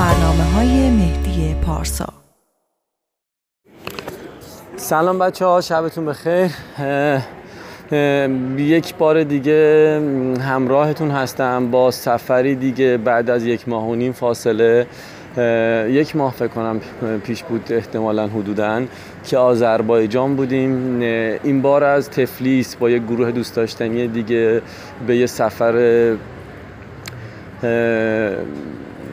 برنامه های مهدی پارسا. سلام بچه ها شبتون بخیر. یک بار دیگه همراهتون هستم با سفری دیگه بعد از یک ماه و نیم فاصله. یک ماه فکر کنم پیش بود احتمالا حدودا که آذربایجان بودیم. این بار از تفلیس با یک گروه دوست داشتنی دیگه به یه سفر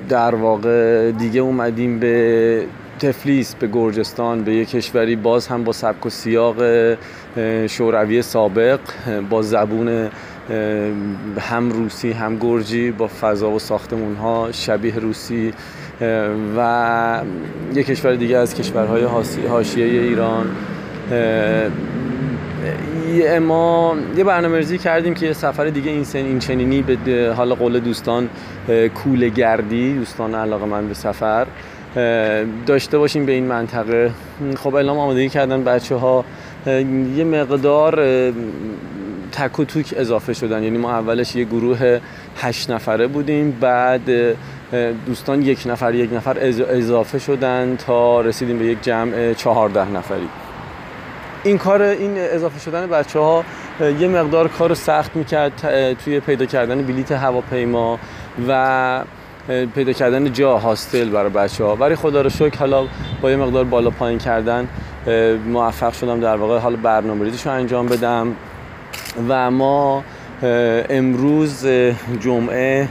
در واقع دیگه اومدیم به تفلیس به گرجستان به یک کشوری باز هم با سبک و سیاق شوروی سابق با زبون هم روسی هم گرجی با فضا و ساختمون ها شبیه روسی و یک کشور دیگه از کشورهای حاشیه ایران ما یه برنامه ریزی کردیم که یه سفر دیگه این سن این چنینی به حال قول دوستان کوله گردی دوستان علاقه من به سفر. داشته باشیم به این منطقه. خب اعلام آمادگی کردن بچه ها یه مقدار تک و توک اضافه شدن. یعنی ما اولش یه گروه هشت نفره بودیم بعد دوستان یک نفر یک نفر اضافه شدن تا رسیدیم به یک جمع چهارده نفری. این کار این اضافه شدن بچه ها یه مقدار کار سخت می‌کرد توی پیدا کردن بلیت هواپیما و پیدا کردن جا هاستل برای بچه ها ولی خدا رو شکر حالا با یه مقدار بالا پایین کردن موفق شدم در واقع حالا برنامه ریزیش رو انجام بدم. و ما امروز جمعه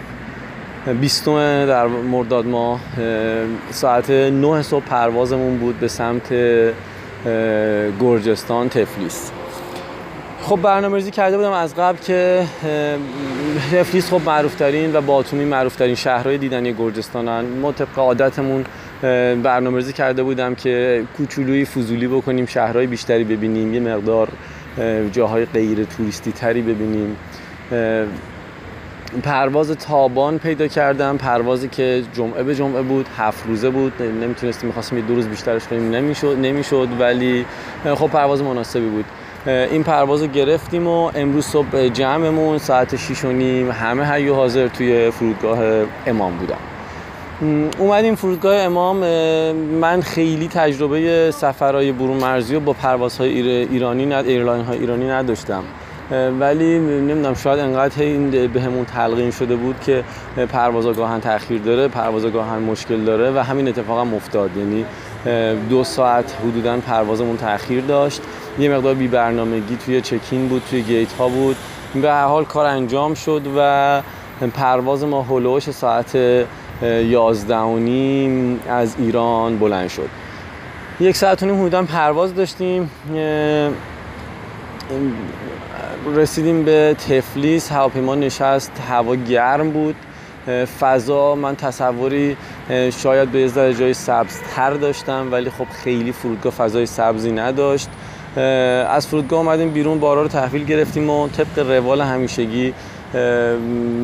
20 در مرداد ما ساعت 9 صبح پروازمون بود به سمت گرجستان تفلیس. خب برنامه ریزی کرده بودم از قبل که تفلیس خب معروفترین و باتومی معروفترین شهرهای دیدنی گرجستانن. ما طبق عادتمون برنامه ریزی کرده بودم که کوچولوی فضولی بکنیم شهرهای بیشتری ببینیم یه مقدار جاهای غیر توریستی تری ببینیم. پرواز تابان پیدا کردم. پروازی که جمعه به جمعه بود هفت روزه بود. نمی‌تونستیم می‌خواستیم دو روز بیشترش کنیم. نمی‌شد نمی‌شد ولی خب پرواز مناسبی بود. این پرواز رو گرفتیم و امروز صبح جمعمون ساعت 6 و نیم همه حی حاضر توی فرودگاه امام بودم. اومدیم فرودگاه امام. من خیلی تجربه سفرهای برون مرزی و با پروازهای ایرانی ایرلاین های ایرانی نداشتم. ولی نمی‌دونم شاید انقدر این به همون تلقین شده بود که پروازا گاهن تاخیر داره پروازا گاهن مشکل داره و همین اتفاق هم افتاد. یعنی دو ساعت حدودا پروازمون تاخیر داشت. یه مقدار بی برنامگی توی چکین بود توی گیت ها بود. به هر حال کار انجام شد و پرواز ما هلوش ساعت یازده و نیم از ایران بلند شد. یک ساعت و نیم حدودا پرواز داشتیم. رسیدیم به تفلیس هواپیما نشست هوا گرم بود. فضا من تصوری شاید به ذره جای سبز تر داشتم ولی خب خیلی فرودگاه فضای سبزی نداشت. از فرودگاه اومدیم بیرون بارا رو تحویل گرفتیم و طبق روال همیشگی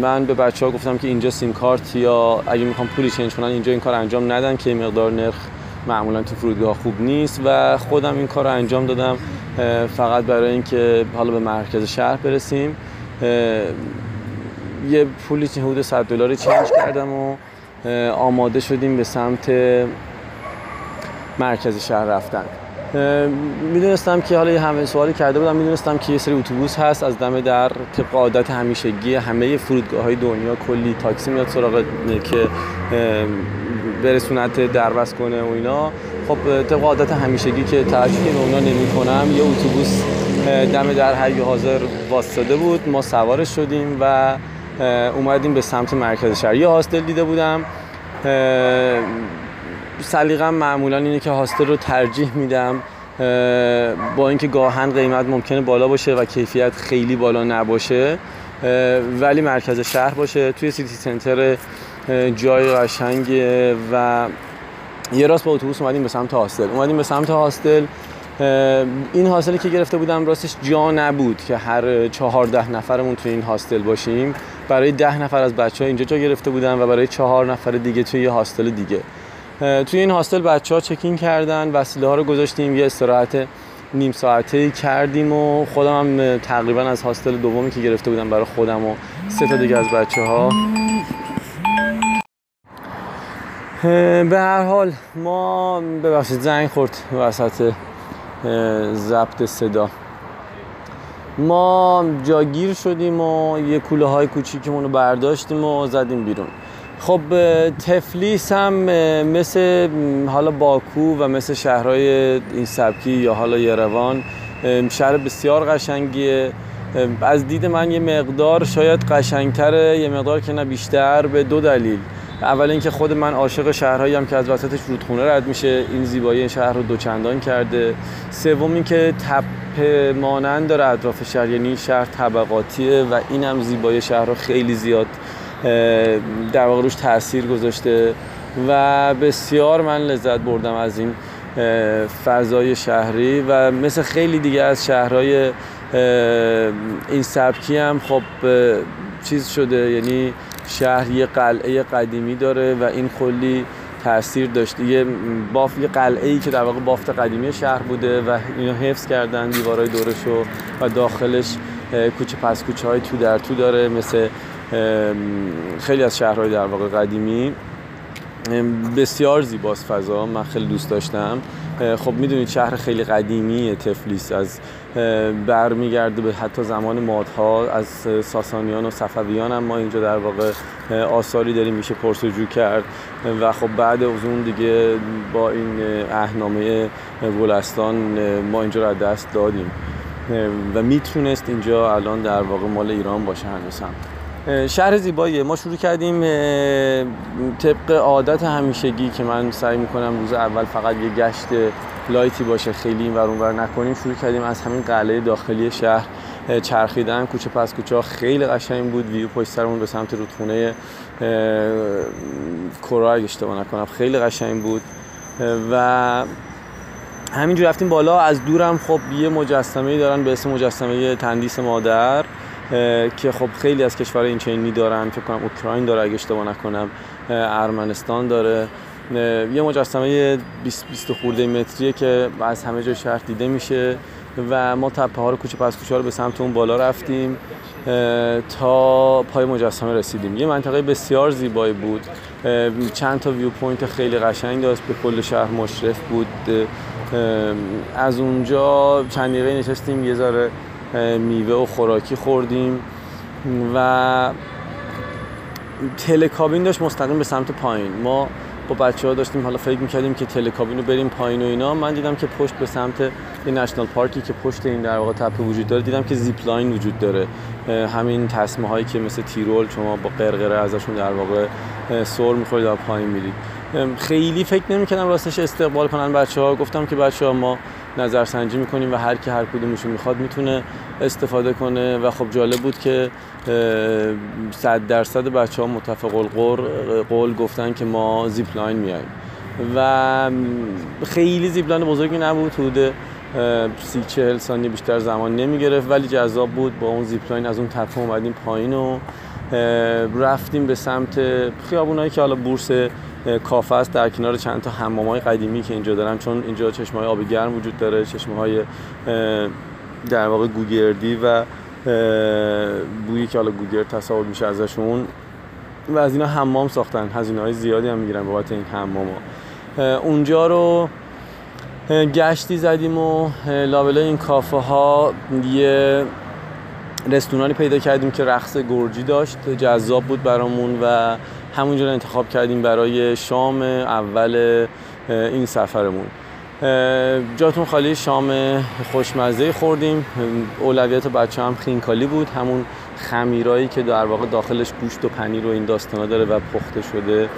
من به بچه ها گفتم که اینجا سیم کارت یا اگه می‌خوام پولی چنج کنن اینجا این کار انجام ندن که مقدار نرخ معمولا تو فرودگاه خوب نیست. و خودم این کار رو انجام دادم. فقط برای اینکه حالا به مرکز شهر برسیم یه پولی حدود 100 دلاری چنج کردم و آماده شدیم به سمت مرکز شهر رفتن. می‌دونستم که حالا همه سوالی کرده بودم می‌دونستم که یه سری اتوبوس هست از دم در طبق عادت همیشگی همه فرودگاه های دنیا کلی تاکسی میاد سراغ که برسونت دربست کنه و اینا. خب طبق عادت همیشگی که به اونا نمی کنم یه اتوبوس دم در حی حاضر واسطه بود. ما سوارش شدیم و اومدیم به سمت مرکز شهر یه هاستل دیده بودم. سلیقم معمولا اینه که هاستل رو ترجیح میدم با اینکه گاهن قیمت ممکنه بالا باشه و کیفیت خیلی بالا نباشه ولی مرکز شهر باشه. توی سیتی سنتر جای قشنگ و یه راست با اتوبوس اومدیم به سمت هاستل. اومدیم به سمت هاستل این هاستلی که گرفته بودم راستش جا نبود که هر چهارده نفرمون توی این هاستل باشیم. برای ده نفر از بچه ها اینجا جا گرفته بودم و برای چهار نفر دیگه توی یه هاستل دیگه. توی این هاستل بچه ها چکین کردن وسیله ها رو گذاشتیم یه استراحت نیم ساعته کردیم و خودم هم تقریبا از هاستل دومی که گرفته بودم برای خودم و سه تا دیگه از بچه ها به هر حال ما ببخشید زنگ خورد وسط ضبط صدا. ما جاگیر شدیم و یه کوله های کوچیکمون رو برداشتیم و زدیم بیرون. خب تفلیس هم مثل حالا باکو و مثل شهرهای این سبکی یا حالا یروان شهر بسیار قشنگیه. از دید من یه مقدار شاید قشنگتره یه مقدار که نه بیشتر به دو دلیل. اول اینکه خود من عاشق شهرهایی هم که از وسطش رودخونه رد میشه این زیبایی شهر رو دوچندان کرده. سوم اینکه تپه مانند داره اطراف شهر یعنی شهر طبقاتیه و این هم زیبایی شهر رو خیلی زیاد در واقع روش تاثیر گذاشته و بسیار من لذت بردم از این فضای شهری و مثل خیلی دیگه از شهرهای این سبکی هم خب چیز شده یعنی شهر یه قلعه قدیمی داره و این کلی تاثیر داشته یه باف یه قلعه ای که در واقع بافت قدیمی شهر بوده و اینو حفظ کردن دیوارای دورشو و داخلش کوچه پس کوچه های تو در تو داره مثل خیلی از شهرهای در واقع قدیمی. بسیار زیباست فضا من خیلی دوست داشتم. خب می‌دونید شهر خیلی قدیمی تفلیس از برمیگرده به حتی زمان مادها از ساسانیان و صفویان هم ما اینجا در واقع آثاری داریم میشه پرسجو کرد. و خب بعد از اون دیگه با این اهنامه ولستان ما اینجا رو دست دادیم. و می‌تونست اینجا الان در واقع مال ایران باشه هنوز هم شهر زیباییه ما شروع کردیم طبق عادت همیشگی که من سعی می‌کنم روز اول فقط یه گشت لایتی باشه خیلی این ور نکنیم. شروع کردیم از همین قلعه داخلی شهر چرخیدن. کوچه پس کوچه ها خیلی قشنگ بود. ویو پشت سرمون به سمت رودخونه کورا اگه اشتباه نکنم خیلی قشنگ بود. و همینجور رفتیم بالا. از دورم خب یه مجسمه دارن به اسم مجسمه تندیس مادر. که خب خیلی از کشورهای این چنینی دارن فکر کنم اوکراین داره اگه اشتباه نکنم ارمنستان داره. یه مجسمه 20 20 خورده متریه که از همه جای شهر دیده میشه و ما تپه ها رو کوچه پس کوچه رو به سمت اون بالا رفتیم تا پای مجسمه رسیدیم. یه منطقه بسیار زیبایی بود. چند تا view point خیلی قشنگ داشت به کل شهر مشرف بود. از اونجا چند دقیقه نشستیم یه ذره میوه و خوراکی خوردیم و تلکابین داشت مستقیم به سمت پایین. ما با بچه ها داشتیم حالا فکر می‌کردیم که تلکابین رو بریم پایین و اینا. من دیدم که پشت به سمت این نشنال پارکی که پشت این در واقع تپه وجود داره دیدم که زیپ لاین وجود داره. همین تصمه هایی که مثل تیرول شما با قرقره ازشون در واقع سر می‌خورید و پایین میرید. خیلی فکر نمی‌کردم راستش استقبال کنن بچه ها گفتم که بچه ها ما نظرسنجی می‌کنیم و هر کی هر کدومشون می‌خواد می‌تونه استفاده کنه و خب جالب بود که صد درصد بچه ها متفق قول گفتن که ما zipline میاییم و خیلی zipline بزرگی نبود حدود سی چهل ثانیه بیشتر زمان نمی گرفت ولی جذاب بود با اون zipline از اون تپه اومدیم پایین و رفتیم به سمت خیابونایی که حالا بورس کافه است در کنار چند تا حمام های قدیمی که اینجا دارن. چون اینجا چشمه های آب گرم وجود داره چشمه های در واقع گوگردی و بویی که حالا گوگرد تصاحب میشه ازشون و از اینا حمام ساختن. هزینه های زیادی هم می‌گیرن بابت این حمام ها. اونجا رو گشتی زدیم و لابلای این کافه ها یه رستورانی پیدا کردیم که رقص گرجی داشت. جذاب بود برامون و همونجا رو انتخاب کردیم برای شام اول این سفرمون. جاتون خالی شام خوشمزه خوردیم. اولویت بچه هم خینکالی بود. همون خمیرایی که در واقع داخلش گوشت و پنیر و این داستانا داره و پخته شده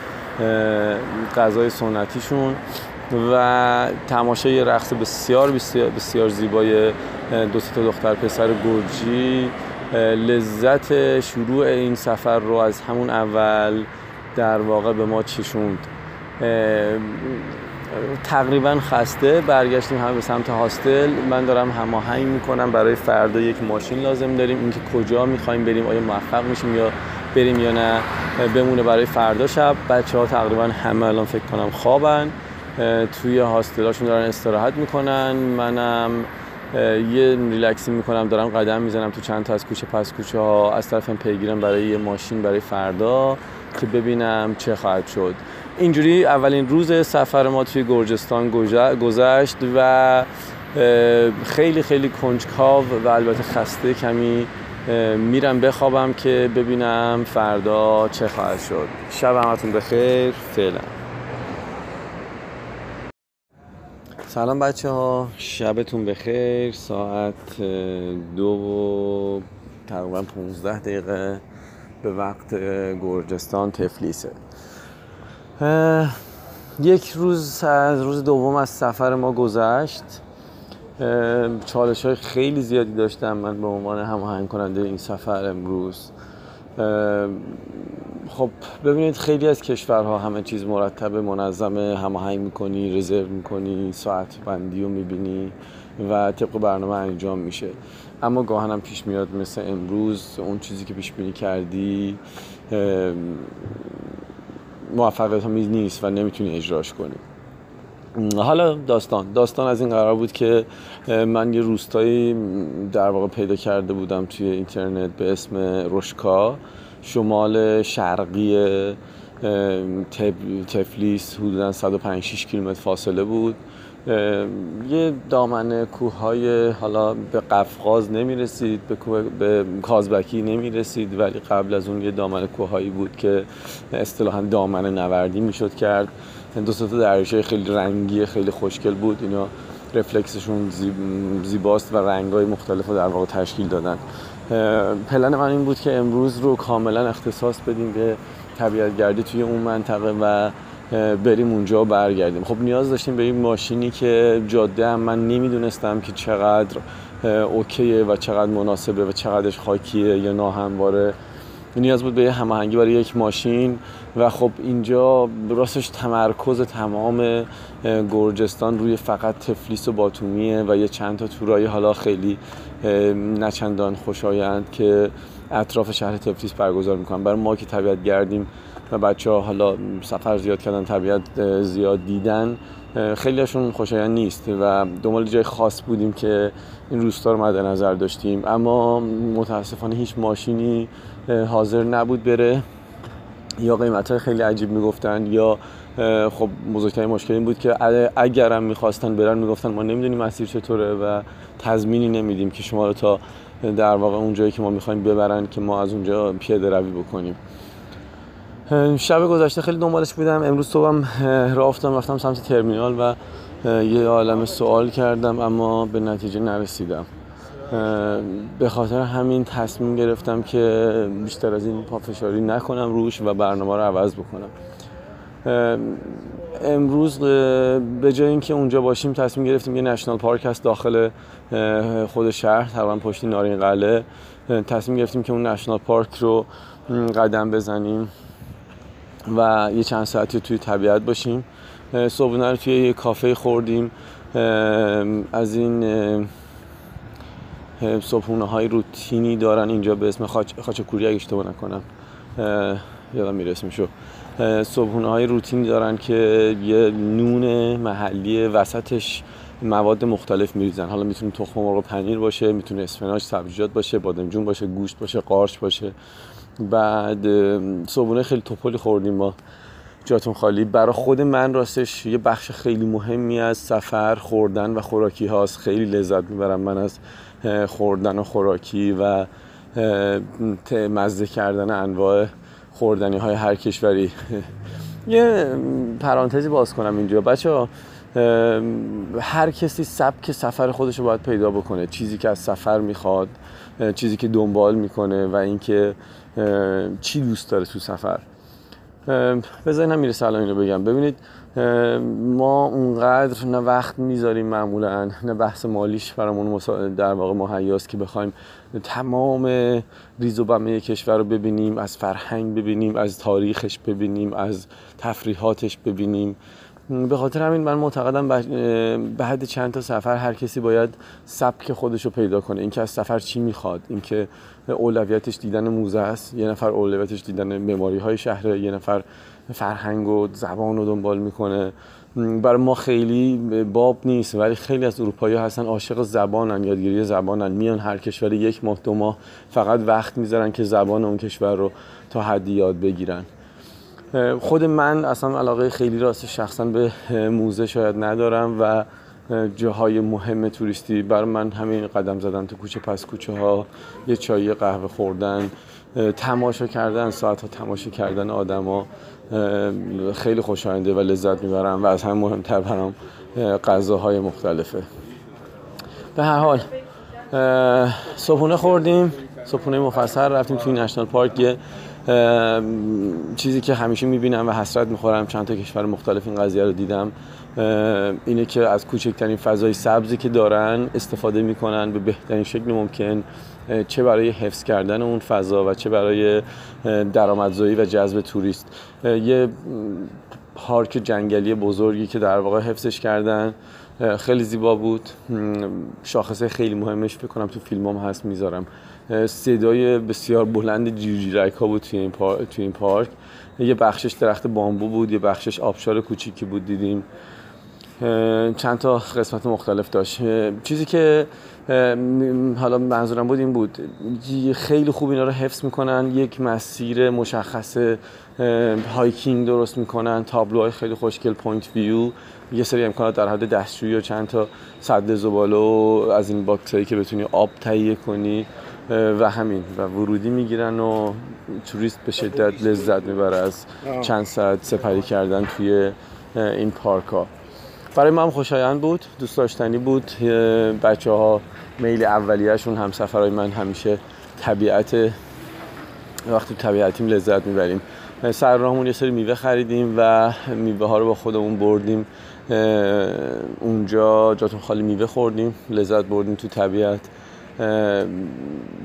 غذای سنتیشون. و تماشای رقص بسیار بسیار, بسیار زیبای دو تا دختر پسر گرجی. لذت شروع این سفر رو از همون اول در واقع به ما چشوند. تقریبا خسته. برگشتیم همه به سمت هاستل. من دارم هماهنگ می‌کنم. برای فردا یک ماشین لازم داریم. اینکه کجا می‌خوایم بریم آیا موفق میشیم یا بریم یا نه بمونه برای فردا شب. بچه ها تقریبا همه الان فکر کنم خوابن. توی هاستلاشون دارن استراحت می‌کنن. منم یه ریلکسی می‌کنم. دارم قدم می‌زنم تو چند تا از کوچه پس کوچه ها. از طرفم پیگیرم برای یه ماشین برای فردا که ببینم چه خواهد شد. اینجوری اولین روز سفر ما توی گرجستان گذشت و خیلی خیلی کنجکاو و البته خسته کمی میرم بخوابم که ببینم فردا چه خواهد شد. شب همتون بخیر. فعلا. سلام بچه ها شبتون بخیر. ساعت دو و تقریبا 15 دقیقه به وقت گرجستان تفلیسه. یک روز از روز دوم از سفر ما گذشت. چالش های خیلی زیادی داشتم من به عنوان هماهنگ کننده این سفر امروز. خب ببینید خیلی از کشورها همه چیز مرتب منظمه هماهنگ می‌کنی رزرو می‌کنی ساعت بندی رو می‌بینی و طبق برنامه انجام میشه. اما گاهنم پیش میاد مثل امروز اون چیزی که پیش بینی کردی موفقیت آمیز نیست و نمی‌تونی اجراش کنی. حالا داستان. داستان از این قرار بود که من یه روستایی در واقع پیدا کرده بودم توی اینترنت به اسم روشکا شمال شرقی تفلیس حدودا 105 کیلومتر فاصله بود. یه دامن کوههای حالا به قفقاز نمی رسید به, به کازبکی نمی رسید ولی قبل از اون یه دامن کوههایی بود که اصطلاحا دامن نوردی می‌شد کرد. دو تا دریاچه خیلی رنگی خیلی خوشگل بود. اینا رفلکسشون زیباست و رنگای مختلف رو در واقع تشکیل دادن. پلن من این بود که امروز رو کاملا اختصاص بدیم به طبیعت گردی توی اون منطقه و بریم اونجا و برگردیم. خب نیاز داشتیم به این ماشینی که جاده هم من نمی‌دونستم که چقدر اوکیه و چقدر مناسبه و چقدرش خاکیه یا ناهمواره. نیاز بود به یه هماهنگی برای یک ماشین و خب اینجا راستش تمرکز تمام گرجستان روی فقط تفلیس و باتومیه و یه چند تا تورای حالا خیلی نچندان خوشایند که اطراف شهر تفلیس برگزار می‌کنن. برای ما که طبیعت گردیم و بچه ها حالا سفر زیاد کردن طبیعت زیاد دیدن خیلیشون خوشایند نیست و دنبال جای خاص بودیم که این روستا رو مد نظر داشتیم. اما متاسفانه هیچ ماشینی حاضر نبود بره. یا قیمت های خیلی عجیب می‌گفتن یا خب بزرگترین مشکل این بود که اگرم می‌خواستن برن می‌گفتن ما نمی‌دونیم مسیر چطوره و تضمینی نمیدیم که شما رو تا در واقع اون جایی که ما می‌خوایم ببرن که ما از اونجا پیاده روی بکنیم. شب گذشته خیلی دنبالش بودم. امروز صبحم راه افتادم رفتم سمت ترمینال و یه عالم سوال کردم اما به نتیجه نرسیدم. به خاطر همین تصمیم گرفتم که بیشتر از این پافشاری نکنم روش و برنامه رو عوض بکنم. امروز به جای اینکه اونجا باشیم تصمیم گرفتیم یه نشنال پارک هست داخل خود شهر تقریبا پشت نارین قله تصمیم گرفتیم که اون نشنال پارک رو قدم بزنیم. و یه چند ساعتی توی طبیعت باشیم. صبحونه رو توی یه کافه خوردیم. از این صبحونه های روتینی دارن اینجا به اسم خاچ خاچکوری اگه اشتباه نکنم. یادم میره اسمشو. صبحونه های روتینی دارن که یه نون محلی وسطش مواد مختلف میریزن. حالا می‌تونه تخم مرغ پنیر باشه می‌تونه اسفناج سبزیجات باشه بادمجون باشه گوشت باشه قارچ باشه. بعد صبحونه خیلی توپلی خوردیم ما. جاتون خالی. برای خود من راستش یه بخش خیلی مهمی از سفر خوردن و خوراکی هاست. خیلی لذت می‌برم من از خوردن و خوراکی و مزه کردن انواع خوردنی های هر کشوری. یه پرانتزی باز کنم اینجا. بچه ها هر کسی سبک سفر خودش رو باید پیدا بکنه. چیزی که از سفر می‌خواد چیزی که دنبال می‌کنه و اینکه چی دوست داره تو سفر؟ بذارین هم می‌رسه الان اینو بگم. ببینید ما اونقدر نه وقت می‌ذاریم معمولا نه بحث مالیش برامون در واقع مهیاست که بخوایم تمام ریز و بمه کشور رو ببینیم از فرهنگ ببینیم از تاریخش ببینیم از تفریحاتش ببینیم. به خاطر همین من معتقدم به حد چند تا سفر هر کسی باید سبک خودش رو پیدا کنه. اینکه از سفر چی می‌خواد اینکه اولویتش دیدن موزه است. یه نفر اولویتش دیدن مماری های شهره یه نفر فرهنگ و زبان رو دنبال می‌کنه. برای ما خیلی باب نیست ولی خیلی از اروپایی هستن عاشق زبانن یادگیری زبانن. میان هر کشور یک ماه دو ماه فقط وقت می‌ذارن که زبان اون کشور رو تا حدی یاد بگیرن. خود من اصلا علاقه خیلی راست شخصا به موزه شاید ندارم و جاهای مهم توریستی. برای من همین قدم زدن تو کوچه پس کوچه ها یه چای قهوه خوردن تماشا کردن ساعت ها تماشا کردن آدما خیلی خوشاینده و لذت می‌برم و از هم مهمتر برام غذاهای مختلفه. به هر حال صبحونه خوردیم صبحونه مفصل رفتیم توی نشنال پارک. یه چیزی که همیشه می‌بینم و حسرت می‌خورم چند تا کشور مختلف این قضیه رو دیدم. اینه که از کوچکترین فضای سبزی که دارن استفاده می‌کنن به بهترین شکل ممکن چه برای حفظ کردن اون فضا و چه برای درآمدزایی و جذب توریست. یه پارک جنگلی بزرگی که در واقع حفظش کردن خیلی زیبا بود. شاخصه خیلی مهمش فکر کنم تو فیلم هم هست می‌ذارم. صدای بسیار بلند جیرجیرک ها بود توی این, پارک، توی این پارک. یه بخشش درخت بامبو بود یه بخشش آبشار کوچیکی بود دیدیم. چند تا قسمت مختلف داشت. چیزی که حالا منظورم بود این بود. خیلی خوب اینا رو حفظ می‌کنن. یک مسیر مشخص hiking درست می‌کنن. تابلوهای خیلی خوشگل point view یه سری امکانات در حد دستشویی و چند تا صد زباله و از این باکسایی که بتونی آب تهیه کنی و همین. و ورودی می‌گیرن و توریست به شدت لذت می‌بره از چند ساعت سپری کردن توی این پارک ها برای من خوشایند بود دوست داشتنی بود. بچه ها میل اولیهشون هم سفرهای من همیشه طبیعت وقتی طبیعتیم لذت می‌بریم. سر راهمون یه سری میوه خریدیم و میوه ها رو با خودمون بردیم. اونجا جاتون خالی میوه خوردیم لذت بردیم تو طبیعت.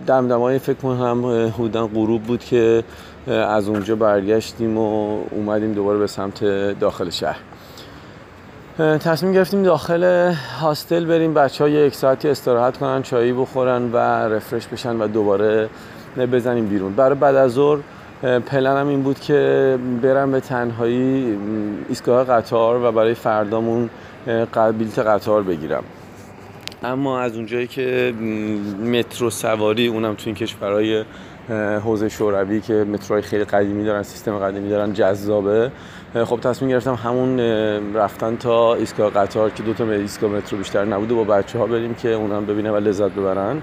دمدمای فکر کنم حدودا غروب بود که از اونجا برگشتیم و اومدیم دوباره به سمت داخل شهر. تصمیم گرفتیم داخل هاستل بریم بچه ها یک ساعتی استراحت کنن چایی بخورن و رفرش بشن و دوباره بزنیم بیرون. برای بعد از ظهر پلنم این بود که برم به تنهایی ایستگاه قطار و برای فردامون بلیت قطار بگیرم. اما از اونجایی که مترو سواری اونم تو این کشورهای حوزه شوروی که متروهای خیلی قدیمی دارن سیستم قدیمی دارن جذابه. خب تصمیم گرفتم همون رفتن تا ایستگاه قطار که دو تا ایستگاه مترو بیشتر نبوده با بچه ها بریم که اونم ببینه و لذت ببرن.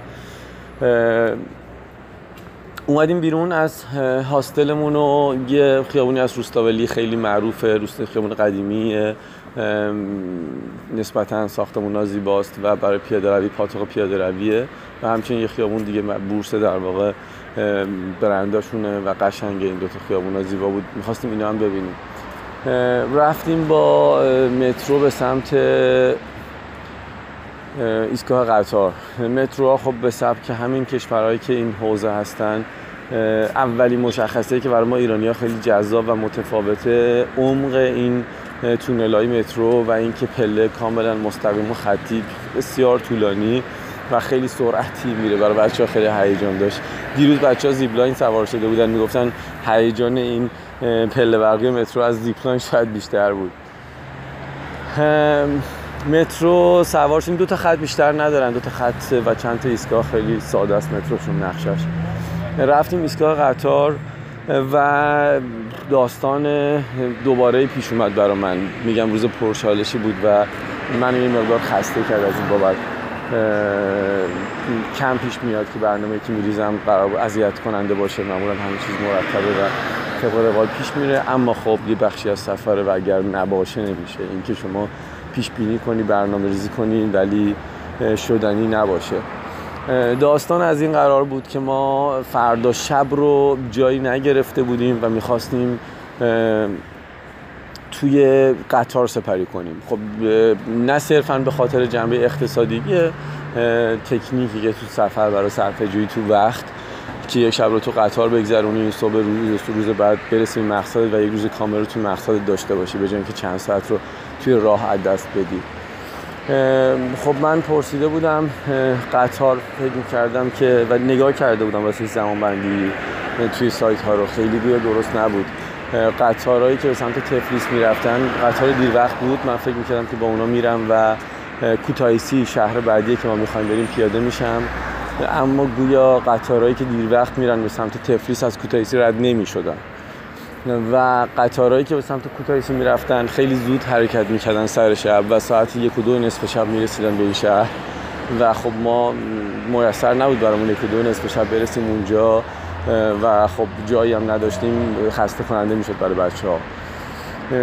اومدیم بیرون از هاستلمون و یه خیابونی از روستاولی خیلی معروفه روست خیابون قدیمی نسبتا ساختمون زیباست و برای پیاده روی پاتوق پیاده رویه و همچنین یه خیابون دیگه بورس در واقع. برنداشونه و قشنگ این دو تا خیابون زیبا بود. می‌خواستیم اینا هم ببینیم. رفتیم با مترو به سمت ایستگاه قطار. مترو خب به سبک همین کشورهایی که این حوزه هستن اولی مشخصه که برای ما ایرانی ها خیلی جذاب و متفاوته عمق این تونل های مترو و اینکه پله کاملا مستقیم و خطی بسیار طولانی. و خیلی سرعتی میره برای بچه ها خیلی هیجان داشت. دیروز بچه ها زیبلاین سوار شده بودن می‌گفتن هیجان این پله برقی مترو از زیپلاین شاید بیشتر بود. مترو سوار شدیم. دو تا خط بیشتر ندارن. دو تا خط و چند تا ایستگاه خیلی ساده است متروشون نقشش. رفتیم ایستگاه قطار و داستان دوباره پیش اومد برا من. میگم روز پرشالشی بود و من این مقدار خسته کرد از این بابت. کم پیش میاد که برنامه که میریزم قرار اذیت کننده باشه معمولا همه چیز مرتبه و طبق روال پیش میره. اما خب یه بخشی از سفره و اگر نباشه نمیشه. اینکه شما پیش بینی کنی برنامه ریزی کنی ولی شدنی نباشه. داستان از این قرار بود که ما فردا شب رو جایی نگرفته بودیم و می‌خواستیم توی قطار سپری کنیم. خب نه صرفا به خاطر جنبه اقتصادی تکنیکی که تو سفر برای صرفه تو وقت که یک شب رو تو قطار بگذرونی صبح روز روز بعد برسیم مقصد و یک روز کامل رو تو مقصد داشته باشی به که چند ساعت رو توی راه از دست بدی. خب من پرسیده بودم قطار فکر کردم که و نگاه کرده بودم واسه زمان بندی توی سایت ها رو. خیلی گویا درست نبود. قطارهایی که به سمت تفلیس می‌رفتن قطار دیر وقت بود. من فکر می‌کردم که با اونا میرم و کوتایسی شهر بعدی که ما می‌خوایم بریم پیاده میشم. اما گویا قطارهایی که دیر وقت میرن به سمت تفلیس از کوتایسی رد نمی‌شدن. و قطارهایی که به سمت کوتاهیسی می‌رفتن خیلی زود حرکت می‌کردن سر شب و ساعت یک و دو نصف شب می‌رسیدن به این شهر. و خب ما میسر نبود برامون یک و دو نصف شب برسیم اونجا. و خب جایی هم نداشتیم خسته کننده می‌شد برای بچه ها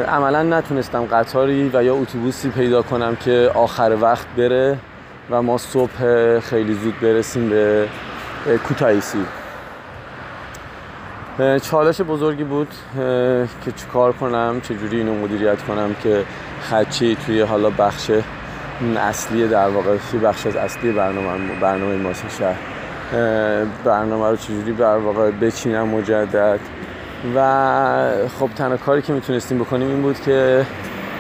عملا نتونستم قطاری و یا اتوبوسی پیدا کنم که آخر وقت بره و ما صبح خیلی زود برسیم به کوتایسی چالش بزرگی بود که چیکار کنم چجوری اینو مدیریت کنم که خدچی توی حالا بخش اصلی در واقع بخش از اصلی برنامه برنامه ما شهر. برنامه رو چجوری در واقع بچینم مجدد. و خب تنها کاری که می‌تونستیم بکنیم این بود که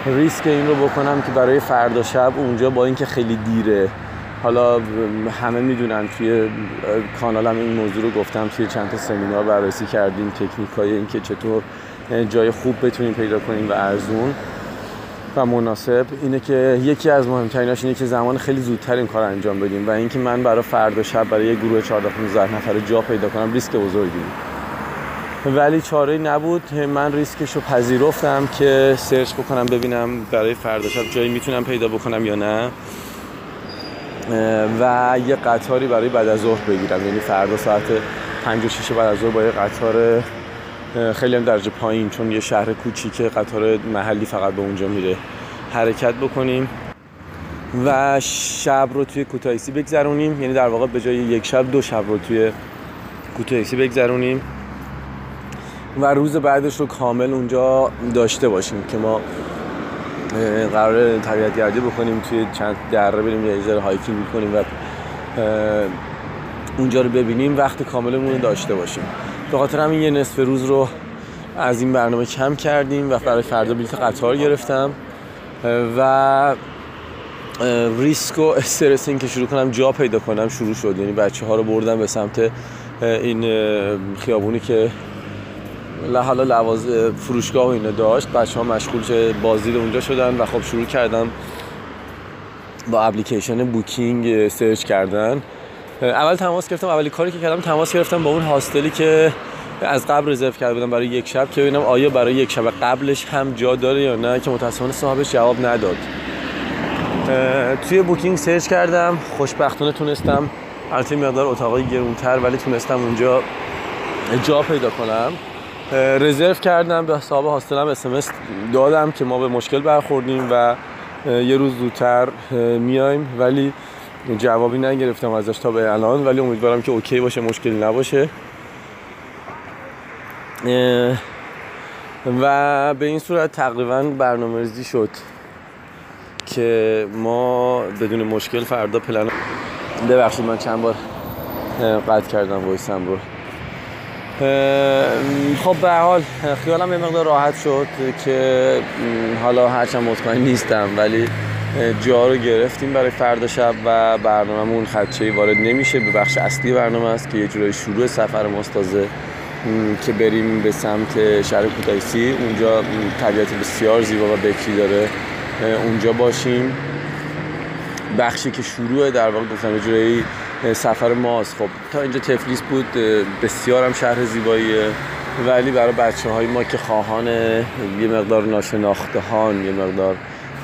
ریسک این رو بکنم که برای فردا شب اونجا با اینکه خیلی دیره. حالا همه می‌دونن توی کانالم این موضوع رو گفتم توی چند تا سمینار بررسی کردیم تکنیک های این که چطور جای خوب بتونیم پیدا کنیم و ارزون. و مناسب اینه که یکی از مهمتریناش اینه که زمان خیلی زودتر این کار انجام بدیم و اینکه من برای فردا شب برای یه گروه 14 15 نفره جا پیدا کنم ریسک بزرگی. ولی چاره نبود. من ریسکش رو پذیرفتم که سرچ بکنم ببینم برای فردا شب جایی می‌تونم پیدا بکنم یا نه. و یه قطاری برای بعد از ظهر بگیرم. یعنی فردا ساعت 5 و 6 بعد از ظهر با یه قطار خیلی هم درجه پایین چون یه شهر کوچیکه قطار محلی فقط به اونجا میره. حرکت بکنیم و شب رو توی کوتاهیسی بگذرونیم. یعنی در واقع به جای یک شب دو شب رو توی کوتاهیسی بگذرونیم. و روز بعدش رو کامل اونجا داشته باشیم که ما قرار طبیعت گردی بکنیم توی چند دره بریم یه ذره hiking بکنیم و اونجا رو ببینیم. وقت کاملمون داشته باشیم. به خاطر همین یه نصف روز رو از این برنامه کم کردیم و برای فردا بلیط قطار گرفتم. و ریسک و استرس این که شروع کنم جا پیدا کنم شروع شد. یعنی بچه ها رو بردم به سمت این خیابونی که حالا لوازم فروشگاه و اینو داشت. بچه ها مشغول بازدید اونجا شدن و خب شروع کردم با اپلیکیشن بوکینگ search کردن. اول تماس گرفتم اولی کاری که کردم تماس گرفتم با اون hostel ی که از قبل رزرو کرده بودم برای یک شب که ببینم آیا برای یک شب قبلش هم جا داره یا نه که متاسفانه صاحبش جواب نداد. توی بوکینگ search کردم خوشبختانه تونستم البته مقدار اتاقای گرونتر ولی تونستم اونجا جا پیدا کنم. رزرو کردم به صاحب hostel م اس دادم که ما به مشکل برخوردیم و یه روز زودتر میایم. ولی جوابی نگرفتم ازش تا به الان ولی امیدوارم که OK باشه مشکلی نباشه. و به این صورت تقریبا برنامه شد که ما بدون مشکل فردا پلن ببخشید من چند بار قطع کردم وایسم رو. خب به حال خیالم یه مقدار راحت شد که حالا هرچند مطمئن نیستم ولی جا رو گرفتیم برای فردا شب و برنامهمون خدچه‌ای وارد نمیشه. به بخش اصلی برنامه است که یه جورای شروع سفر ماست که بریم به سمت شهر کوتایسی اونجا طبیعت بسیار زیبا و بکری داره. اونجا باشیم. بخشی که شروع در واقع گفتم جورایی سفر ماست. خب تا اینجا تفلیس بود بسیار هم شهر زیباییه. ولی برای بچه های ما که خواهان یه مقدار ناشناختهان یه مقدار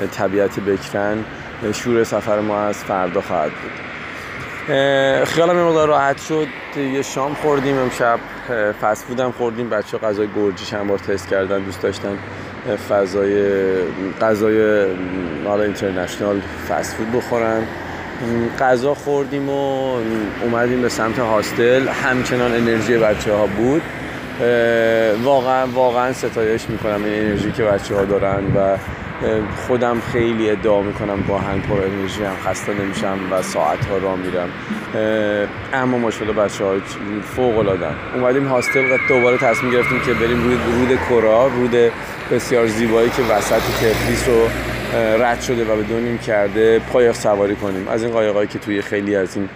طبیعت بکرن شور سفر ما از فردا خواهد بود. خیالم یه مقدار راحت شد. یه شام خوردیم امشب فست فودم خوردیم. بچه غذای گرجی چند بار تست کردن دوست داشتن فضای غذای حالا اینترنشنال فست فود بخورن. غذا خوردیم و اومدیم به سمت هاستل همچنان انرژی بچه ها بود واقعا واقعا ستایش می‌کنم این انرژی که بچه ها دارن و خودم خیلی ادعا می‌کنم با هنگ پر انرژی هم خسته نمیشم و ساعت ها را میرم. اما ماشاءالله بچه ها فوق العاده اومدیم هاستل دوباره تصمیم گرفتیم که بریم روی رود کرا رود بسیار زیبایی که وسط تفلیس رو رد شده و به دونیم کرده پایق سواری کنیم. از این قایقایی که توی خیلی از این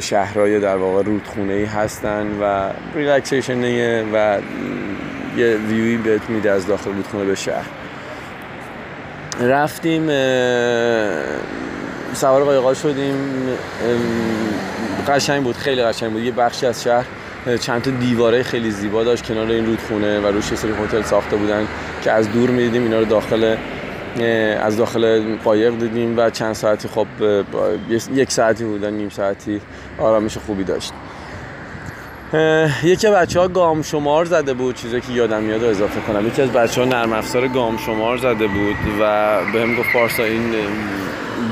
شهرهای در واقع رودخونه ای هستن و ریلکسیشنه و یه ویوی بهت میده از داخل رودخونه به شهر. رفتیم سوار قایقا شدیم. قشنگ بود خیلی قشنگ بود. یه بخشی از شهر چند تا دیواره خیلی زیبا داشت کنار این رودخونه و روش سری هتل ساخته بودن که از دور می‌دیدیم اینا رو داخل از داخل قایق دیدیم و چند ساعتی خب یک ساعتی بودن نیم ساعتی آرامش خوبی داشت. یکی بچه ها گام شمار زده بود چیزی که یادم میاد اضافه کنم. یکی از بچه ها نرم افزار گام شمار زده بود و به هم گفت پارسا این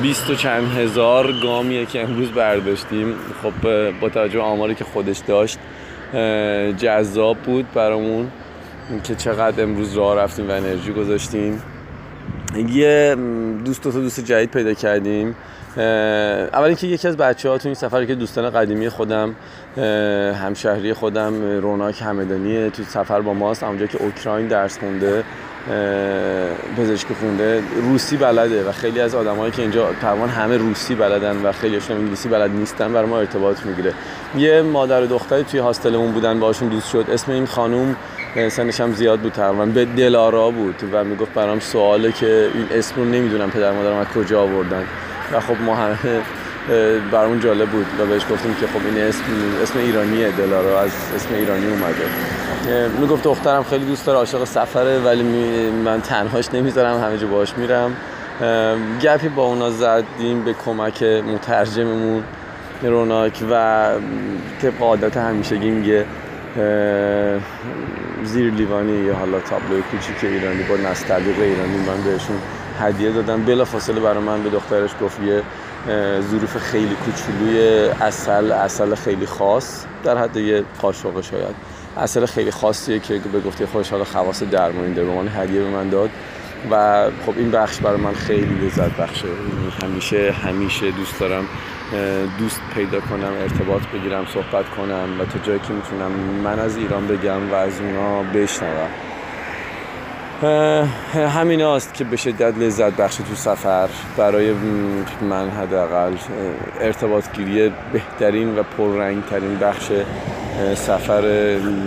بیست و چند هزار گامیه که امروز برداشتیم. خب با توجه آماری که خودش داشت جذاب بود برامون که چقدر امروز راه رفتیم و انرژی گذاشتیم. یه دوست دو دوست جدید پیدا کردیم. اول اینکه یکی از بچه ها تو این سفر که دوستان قدیمی خودم همشهری خودم روناک همدانیه تو سفر با ماست اونجا که اوکراین درس خونده پزشکی خونده روسی بلده و خیلی از آدمایی که اینجا تقریبا همه روسی بلدن و خیلی هاشون انگلیسی بلد نیستن برای ما ارتباط می‌گیره. یه مادر و دختری توی هاستلمون بودن باشون دوست شد. اسم این خانوم سنش هم زیاد بود تقریبا. به دلارا بود و می‌گفت برام سواله که این اسم رو نمی‌دونم پدر مادرم از کجا آوردن. و خب ما همه برامون جالب بود و بهش گفتیم که خب این اسم اسم ایرانیه دلارا از اسم ایرانی اومده. می‌گفت دخترم خیلی دوست داره عاشق سفره ولی من تنهاش نمی‌ذارم همه جا باش میرم. گپی با اونا زدیم به کمک مترجممون روناک و طبق عادت همیشگی میگه زیر لیوانی یا حالا تابلوی کوچیک ایرانی با نستعلیق ایرانی من بهشون هدیه دادم. بلا فاصله برای من به دخترش گفت یه ظروف خیلی کوچولوی اصل اصل خیلی خاص. در حد یه قاشقه شاید. اصل خیلی خاصیه که به گفته خودش حالا خواص درمانی به من هدیه به من داد. و خب این بخش برای من خیلی لذت بخشه. همیشه همیشه دوست دارم دوست پیدا کنم ارتباط بگیرم صحبت کنم و تا جایی که می‌تونم من از ایران بگم و از اونا بشنوم. همین است که به شدت لذت بخش تو سفر. برای من حداقل ارتباط گیری بهترین و پررنگ ترین بخش سفر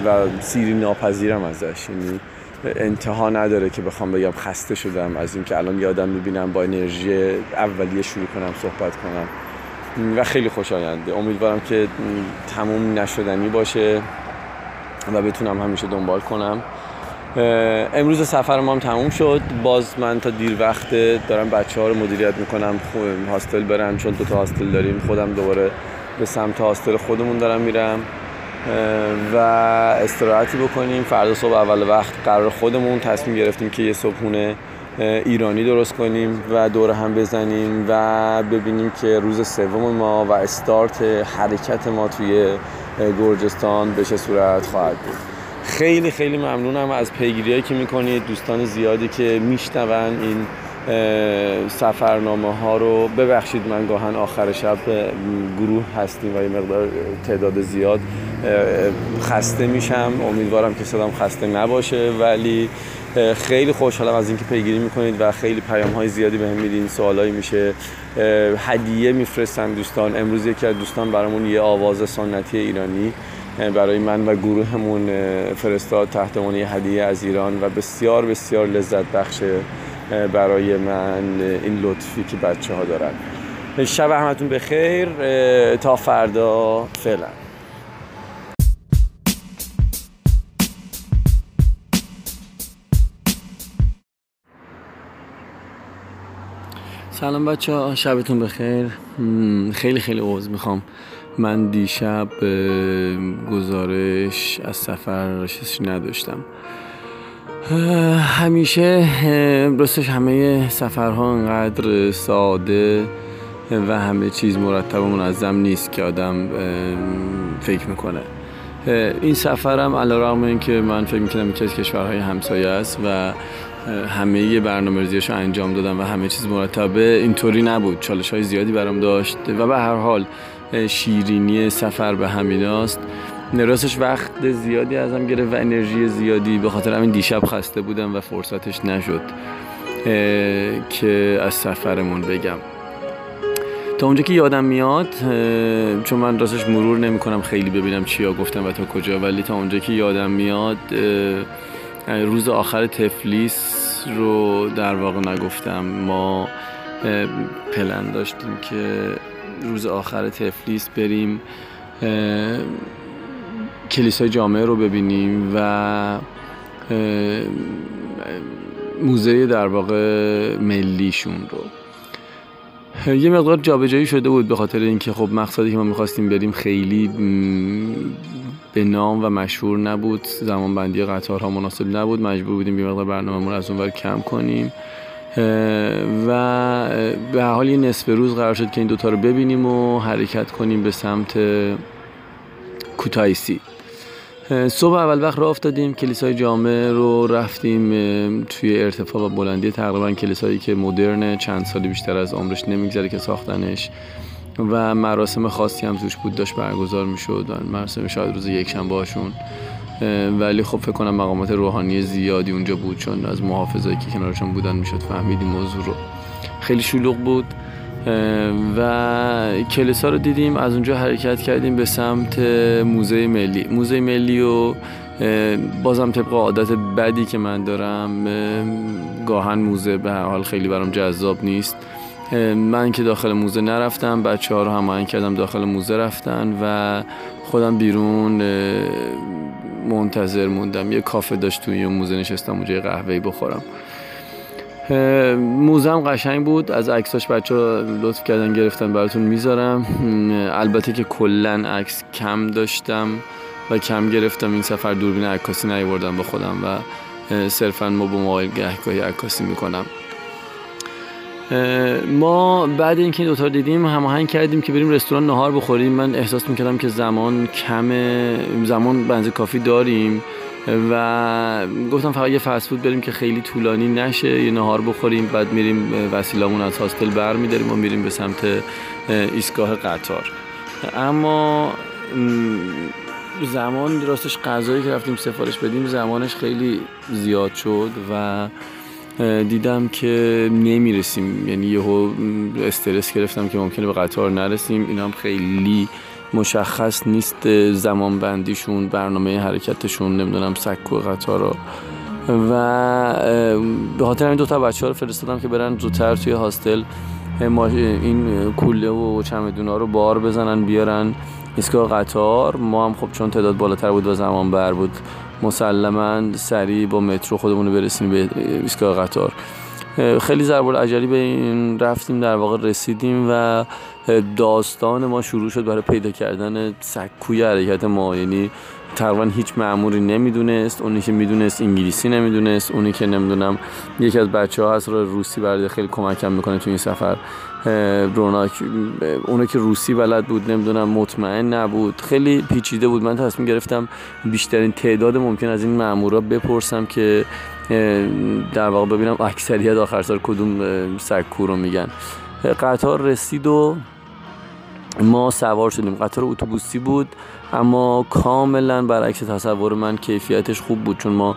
و سیری ناپذیرم ازش. یعنی انتها نداره که بخوام بگم خسته شدم از اینکه الان یادم می‌بینم با انرژی اولیه شروع کنم صحبت کنم. و خیلی خوشاینده. امیدوارم که تموم نشدنی باشه و بتونم همیشه دنبال کنم. امروز سفر ما هم تموم شد. باز من تا دیر وقت دارم بچه ها رو مدیریت می‌کنم هاستل برم چون دو تا هاستل داریم خودم دوباره به سمت هاستل خودمون دارم میرم. و استراحتی بکنیم. فردا صبح اول وقت قرار خودمون تصمیم گرفتیم که یه صبحونه ایرانی درست کنیم و دور هم بزنیم و ببینیم که روز سوم ما و استارت حرکت ما توی گرجستان به چه صورت خواهد بود. خیلی خیلی ممنونم از پیگیری که می‌کنید دوستان زیادی که میشنون این سفرنامه ها رو. ببخشید من گاهن آخر شب گروه هستیم و یه مقدار تعداد زیاد خسته میشم. امیدوارم که صدام خسته نباشه ولی خیلی خوشحالم از اینکه پیگیری می‌کنید و خیلی پیام های زیادی بهم به میدین سوالایی میشه هدیه میفرستن دوستان. امروز یکی از دوستان برامون یه آواز سنتی ایرانی برای من و گروهمون فرستاد تحت عنوان هدیه از ایران و بسیار بسیار لذت بخش برای من این لطفی که بچه ها دارن. شب همتون بخیر تا فردا فعلا. سلام بچه ها شبتون بخیر. خیلی خیلی عوض می‌خوام. من دیشب گزارش از سفر نداشتم. همیشه راستش همه سفرها انقدر ساده و همه چیز مرتب و منظم نیست که آدم فکر می‌کنه. این سفرم علا رقم این که من فکر می‌کنم یکی از کشورهای همسایه است و همه برنامه انجام دادم و همه چیز مرتبه اینطوری نبود. چالش های زیادی برام داشت و به هر حال شیرینی سفر به همیناست راستش وقت زیادی ازم گرفت و انرژی زیادی به خاطر همین دیشب خسته بودم و فرصتش نشد که از سفرمون بگم. تا اونجا که یادم میاد چون من راستش مرور نمی کنم خیلی ببینم چیا گفتم و تا کجا ولی تا اونجا که یادم میاد روز آخر تفلیس رو در واقع نگفتم. ما پلن داشتیم که روز آخر تفلیس بریم کلیسای جامعه رو ببینیم و موزه در واقع ملیشون رو. یه مقدار جابجایی شده بود به خاطر اینکه خب مقصدی که ما می‌خواستیم بریم خیلی به نام و مشهور نبود. زمان بندی قطارها مناسب نبود. مجبور بودیم یه مقدار برنامه رو از اونور کم کنیم. و به حال یه نصف روز قرار شد که این دوتا رو ببینیم و حرکت کنیم به سمت کوتایسی صبح اول وقت راه افتادیم کلیسای جامعه رو رفتیم توی ارتفاع و بلندی تقریبا کلیسایی که مدرن چند سالی بیشتر از عمرش نمیگذره که ساختنش. و مراسم خاصی هم توش بود داشت برگزار می‌شد. مراسم شاید روز یک شنبه هاشون ولی خب فکر کنم مقامات روحانی زیادی اونجا بود چون از محافظایی که کنارشون بودن می‌شد فهمیدیم موضوع رو. خیلی شلوغ بود. و کلیسا رو دیدیم از اونجا حرکت کردیم به سمت موزه ملی. موزه ملی و بازم طبق عادت بدی که من دارم گاهن موزه به حال خیلی برام جذاب نیست. من که داخل موزه نرفتم بچه ها رو هماهنگ کردم داخل موزه رفتن و خودم بیرون منتظر موندم. یه کافه داشت توی موزه نشستم اونجا قهوه‌ای بخورم. موزم قشنگ بود. از عکساش بچه ها لطف کردن گرفتن براتون می‌ذارم. البته که کلا عکس کم داشتم و کم گرفتم. این سفر دوربین عکاسی نیوردم با خودم و صرفا ما با موبایل گهگاهی عکاسی می‌کنم. ما بعد اینکه این دوتا دیدیم هماهنگ کردیم که بریم رستوران نهار بخوریم. من احساس می‌کردم که زمان کمه زمان بنز کافی داریم. و گفتم فقط یه فسفود بریم که خیلی طولانی نشه یه نهار بخوریم بعد میریم وسیلمون از هاستل بر میداریم و میریم به سمت ایستگاه قطار. اما زمان راستش غذایی که رفتیم سفارش بدیم زمانش خیلی زیاد شد و دیدم که نمی‌رسیم. یعنی یهو استرس گرفتم که ممکنه به قطار نرسیم. اینا هم خیلی مشخص نیست زمان بندیشون برنامه حرکتشون نمی‌دونم سکو قطار و به خاطر این دو تا بچه ها رو فرستادم که برن زودتر توی هاستل. این کوله و چمدونا رو بار بزنن بیارن ایستگاه قطار. ما هم خب چون تعداد بالاتر بود و زمان بر بود مسلما سریع با مترو خودمون برسیم به ایستگاه قطار. خیلی ضرب عجلی به این رفتیم در واقع رسیدیم و داستان ما شروع شد برای پیدا کردن سکوی حرکت ما. یعنی تقریبا هیچ معموری نمی‌دونست اونی که می‌دونست انگلیسی نمی‌دونست اونی که نمی‌دونم یکی از بچه ها هست رو روسی برای خیلی کمکم می‌کنه تو این سفر. روناک که روسی بلد بود نمی‌دونم مطمئن نبود. خیلی پیچیده بود. من تصمیم گرفتم بیشترین تعداد ممکن از این مامورا بپرسم که در واقع ببینم اکثریت آخر سال کدوم سکو رو میگن. قطار رسید و ما سوار شدیم. قطار اتوبوسی بود اما کاملا برعکس تصور من کیفیتش خوب بود چون ما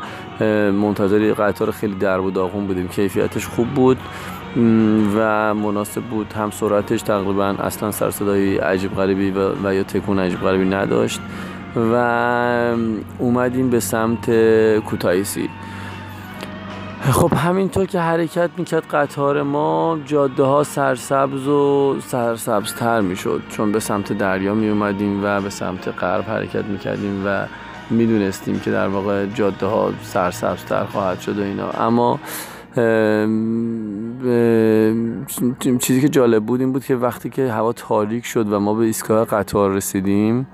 منتظر قطار خیلی درب و داغون بودیم. کیفیتش خوب بود و مناسب بود. هم سرعتش تقریبا اصلا سرصدای عجیب غریبی و, و یا تکون عجیب غریبی نداشت. و اومدیم به سمت کوتایسی خب همینطور که حرکت می‌کرد قطار ما جاده ها سرسبز و سرسبزتر می‌شد. چون به سمت دریا می اومدیم و به سمت غرب حرکت می‌کردیم و می‌دونستیم که در واقع جاده ها سرسبزتر خواهد شد و اینا. اما چیزی که جالب بود این بود که وقتی که هوا تاریک شد و ما به ایستگاه قطار رسیدیم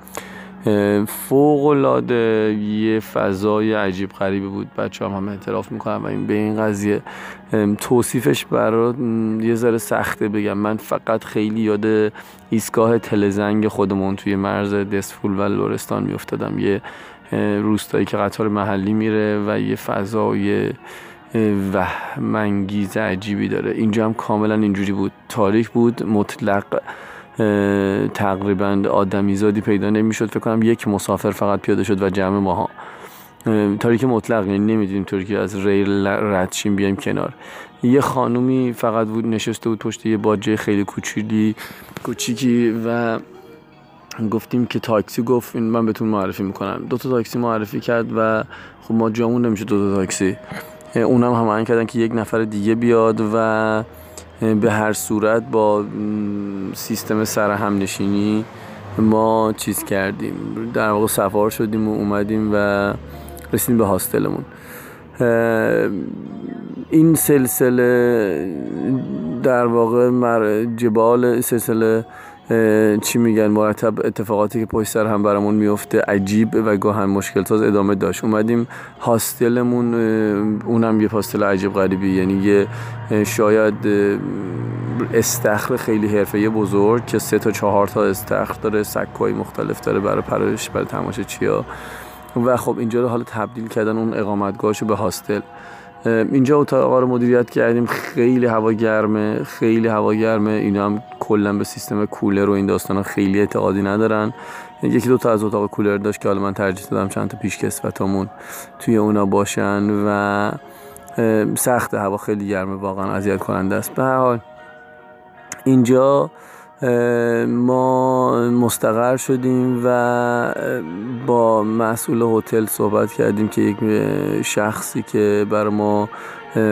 فوق العاده یه فضای عجیب غریبی بود. بچه هم همه اعتراف می‌کنم و این به این قضیه. توصیفش برای یه ذره سخته بگم. من فقط خیلی یاد ایستگاه تلزنگ خودمون توی مرز دسفول و لورستان میافتادم. یه روستایی که قطار محلی میره و یه فضای وهمانگیز عجیبی داره. اینجا هم کاملا اینجوری بود. تاریک بود مطلق. تقریبا آدمیزادی پیدا نمی‌شد. فکر کنم یک مسافر فقط پیاده شد و جمع ماها. تاریک مطلق یعنی نمی‌دونیم که از ریل ردشیم بیایم کنار. یه خانومی فقط بود نشسته بود پشت یه باجه خیلی کوچیلی کوچیکی و گفتیم که تاکسی گفت این من بهتون معرفی می‌کنم. دو تا تاکسی معرفی کرد و خب ما جامون نمیشه دو تا تاکسی. اونم هم کردن که یک نفر دیگه بیاد و به هر صورت با سیستم سر هم نشینی ما چیز کردیم. در واقع سفار شدیم و اومدیم و رسیدیم به هاستلمون. این سلسله در واقع جبال سلسله چی میگن؟ مرتب اتفاقاتی که پشت سر هم برامون میفته عجیب و گاهن مشکل ساز ادامه داشت. اومدیم هاستلمون اونم یه هاستل عجیب غریبی یعنی یه شاید استخر خیلی حرفه بزرگ که سه تا چهار تا استخر داره سکوهای مختلف داره برای پرش برای تماشا چیا و خب اینجا رو حالا تبدیل کردن اون اقامتگاهشو به هاستل. اینجا اتاق رو مدیریت کردیم. خیلی هوا گرمه خیلی هوا گرمه. اینا هم کلا به سیستم کولر و این داستان خیلی اعتقادی ندارن. یکی دو تا از اتاق کولر داشت که حالا من ترجیح دادم چند تا پیشکسوتامون توی اونا باشن و سخت هوا خیلی گرمه واقعا اذیت کننده است. به هر حال اینجا ما مستقر شدیم و با مسئول هتل صحبت کردیم که یک شخصی که بر ما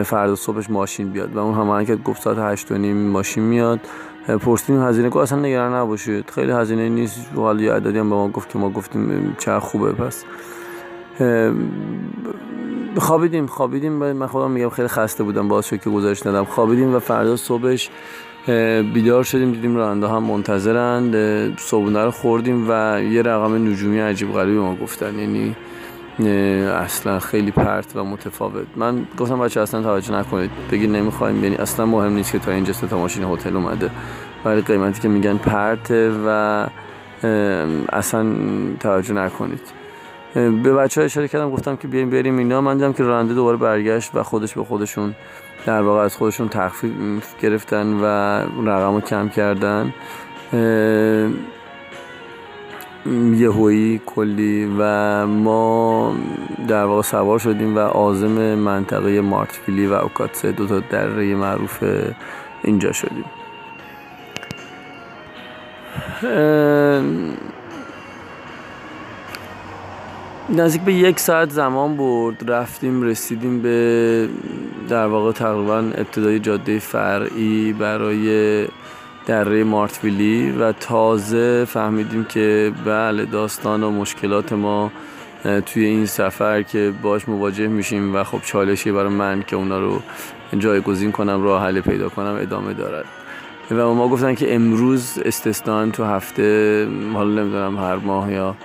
فردا صبحش ماشین بیاد و اون هم که گفت ساعت هشت و نیم ماشین میاد. پرسیدیم هزینه که اصلا نگران نباشید. خیلی هزینه نیست. حالا یه عددی هم به ما گفت که ما گفتیم چه خوبه پس. خوابیدیم خوابیدیم. من خودم میگم خیلی خسته بودم باز شد که گزارش ندم. خوابیدیم و فردا صبحش بیدار شدیم دیدیم راننده هم منتظرند صبحونه رو خوردیم و یه رقم نجومی عجیب غریبی ما گفتن. یعنی اصلا خیلی پرت و متفاوت. من گفتم بچه اصلا توجه نکنید. بگید نمی‌خوایم یعنی اصلا مهم نیست که تا اینجا تا ماشین هتل اومده. ولی قیمتی که میگن پرته و اصلا توجه نکنید. به بچه ها اشاره کردم گفتم که بیایم بریم اینا. من دیدم که راننده دوباره برگشت و خودش به خودشون در واقع از خودشون تخفیف گرفتن و رقم رو کم کردن. یهویی کلی و ما در واقع سوار شدیم و آزم منطقه مارتفیلی و اوکاتسه دو تا دره معروف اینجا شدیم. نزدیک به یک ساعت زمان برد رفتیم رسیدیم به در واقع تقریبا ابتدای جاده فرعی برای دره مارتویلی و تازه فهمیدیم که بله داستان و مشکلات ما توی این سفر که باش مواجه میشیم و خب چالشی برای من که اونا رو جایگزین کنم راه حل پیدا کنم ادامه دارد. و ما گفتن که امروز استثنان تو هفته حالا نمی‌دونم هر ماه یا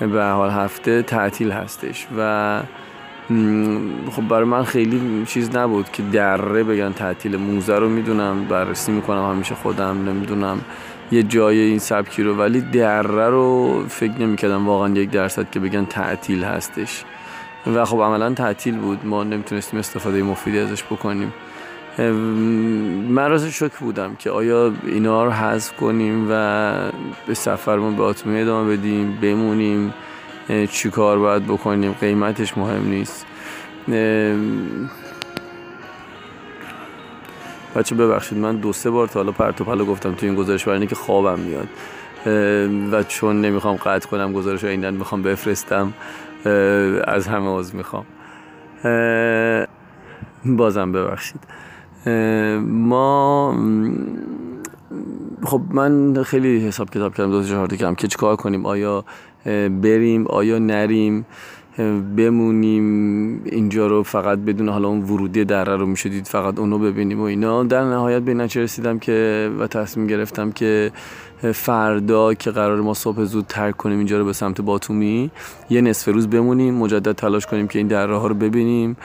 به حال هفته تعطیل هستش و خب برای من خیلی چیز نبود که دره بگن تعطیل. موزه رو می‌دونم بررسی می‌کنم همیشه خودم نمی‌دونم یه جای این سبکی رو ولی دره رو فکر نمی‌کردم واقعا یک درصد که بگن تعطیل هستش. و خب عملا تعطیل بود. ما نمی‌تونستیم استفاده مفیدی ازش بکنیم. من راز شک بودم که آیا اینا رو حذف کنیم و به سفرمون به آتومی ادامه بدیم بمونیم چی کار باید بکنیم قیمتش مهم نیست. بچه ببخشید من دو سه بار تا حالا پرت و گفتم تو این گزارش برای که خوابم میاد. و چون نمی‌خوام قطع کنم گزارش رو می‌خوام بفرستم از همه از می‌خوام. بازم ببخشید. ما خب من خیلی حساب کتاب کردم دو چهار کردم که چیکار کنیم؟ آیا بریم؟ آیا نریم؟ بمونیم؟ اینجا رو فقط بدون حالا اون ورودی دره رو میشه دید فقط اونو ببینیم و اینا. در نهایت به نچه رسیدم که و تصمیم گرفتم که فردا که قرار ما صبح زود ترک کنیم اینجا رو به سمت باتومی یه نصف روز بمونیم مجدد تلاش کنیم که این دره ها رو ببینیم.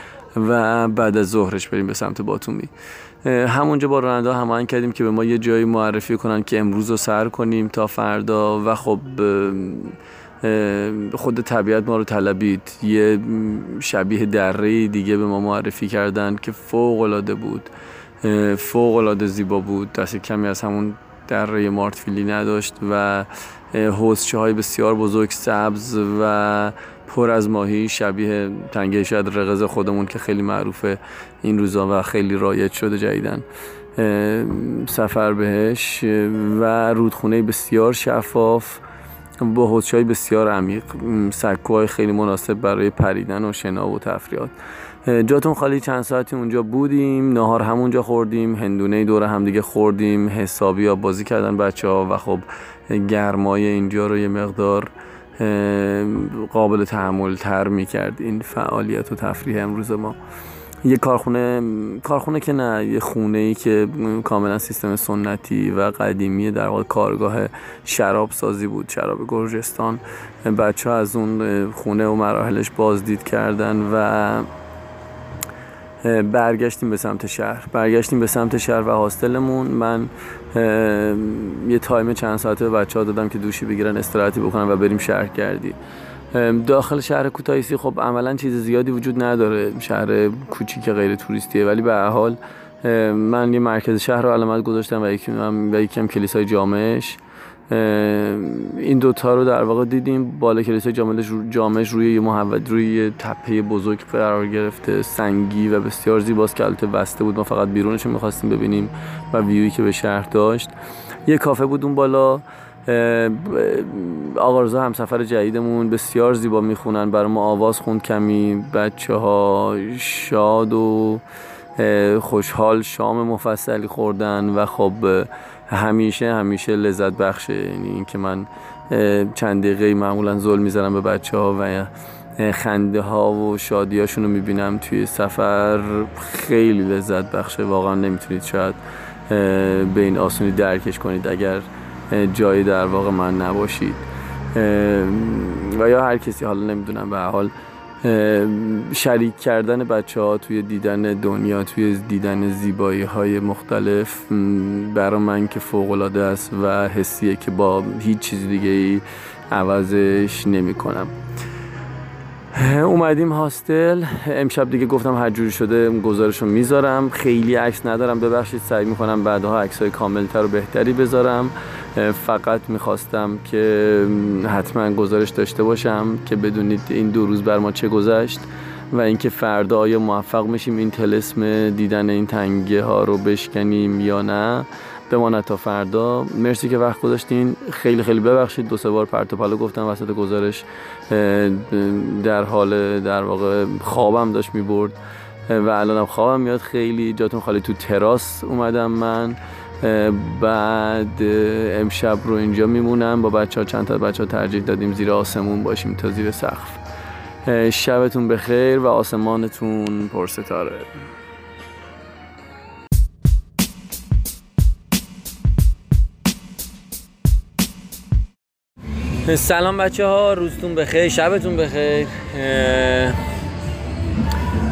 و بعد از ظهرش بریم به سمت باتومی. همونجا با راننده هماهنگ کردیم که به ما یه جایی معرفی کنن که امروز رو سر کنیم تا فردا و خب خود طبیعت ما رو طلبید. یه شبیه دره دیگه به ما معرفی کردن که فوق العاده بود. فوق العاده زیبا بود. دست کمی از همون دره مارتفیلی نداشت و حوزچه های بسیار بزرگ سبز و پر از ماهی شبیه تنگه شاید رقز خودمون که خیلی معروفه این روزا و خیلی رایج شده جدیدن سفر بهش و رودخونه بسیار شفاف با حوزچهای بسیار عمیق سکوهای خیلی مناسب برای پریدن و شنا و تفریات جاتون خالی چند ساعتی اونجا بودیم نهار همونجا خوردیم هندونه دور همدیگه خوردیم حسابی ها بازی کردن بچه ها و خب گرمای اینجا رو یه مقدار قابل تحمل تر می‌کرد این فعالیت و تفریح امروز ما. یه کارخونه کارخونه که نه یه خونه ای که کاملا سیستم سنتی و قدیمی در واقع کارگاه شراب سازی بود شراب گرجستان. بچه ها از اون خونه و مراحلش بازدید کردن و برگشتیم به سمت شهر. برگشتیم به سمت شهر و هاستلمون. من یه تایم چند ساعته به بچه ها دادم که دوشی بگیرن استراحتی بکنن و بریم شهر کردی. داخل شهر کوتاهیسی خب عملا چیز زیادی وجود نداره. شهر کوچیک غیر توریستیه. ولی به حال من یه مرکز شهر رو علامت گذاشتم و یکم و یکم کلیسای جامعش این دوتا رو در واقع دیدیم. بالا کلیسای جامعش, جامعش روی یه محود روی یه تپه بزرگ قرار گرفته. سنگی و بسیار زیباست که البته بسته بود. ما فقط بیرونش رو می‌خواستیم ببینیم و ویوی که به شهر داشت. یه کافه بود اون بالا. آقارزا هم سفر جدیدمون. بسیار زیبا می‌خونن. برای ما آواز خوند کمی. بچه ها شاد و خوشحال شام مفصلی خوردن و خب همیشه همیشه لذت بخشه. یعنی اینکه من چند دقیقه معمولا ظلم می‌زنم به بچه ها و خنده ها و شادی هاشون رو می‌بینم توی سفر. خیلی لذت بخشه. واقعا نمی‌تونید شاید به این آسونی درکش کنید اگر جایی در واقع من نباشید. و یا هر کسی حالا نمی‌دونم به حال شریک کردن بچه ها توی دیدن دنیا توی دیدن زیبایی های مختلف برای من که فوق است و حسیه که با هیچ چیز دیگه ای عوضش نمی کنم اومدیم هاستل. امشب دیگه گفتم هر جوری شده گزارش رو می‌ذارم. خیلی عکس ندارم. ببخشید سعی می‌کنم بعدها عکس های کاملتر و بهتری بذارم. فقط می‌خواستم که حتما گزارش داشته باشم که بدونید این دو روز بر ما چه گذشت و اینکه فردا آیا موفق میشیم این تلسم دیدن این تنگه ها رو بشکنیم یا نه. بماند تا فردا. مرسی که وقت گذاشتین. خیلی خیلی ببخشید. دو سه بار پرت و گفتم وسط گزارش در حال در واقع خوابم داشت می‌برد. و الانم خوابم میاد. خیلی جاتون خالی. تو تراس اومدم من. بعد امشب رو اینجا میمونم. با بچه ها چند تا بچه ها ترجیح دادیم زیر آسمون باشیم تا زیر سقف. شبتون بخیر و آسمانتون پرستاره. سلام بچه ها روزتون بخیر شبتون بخیر.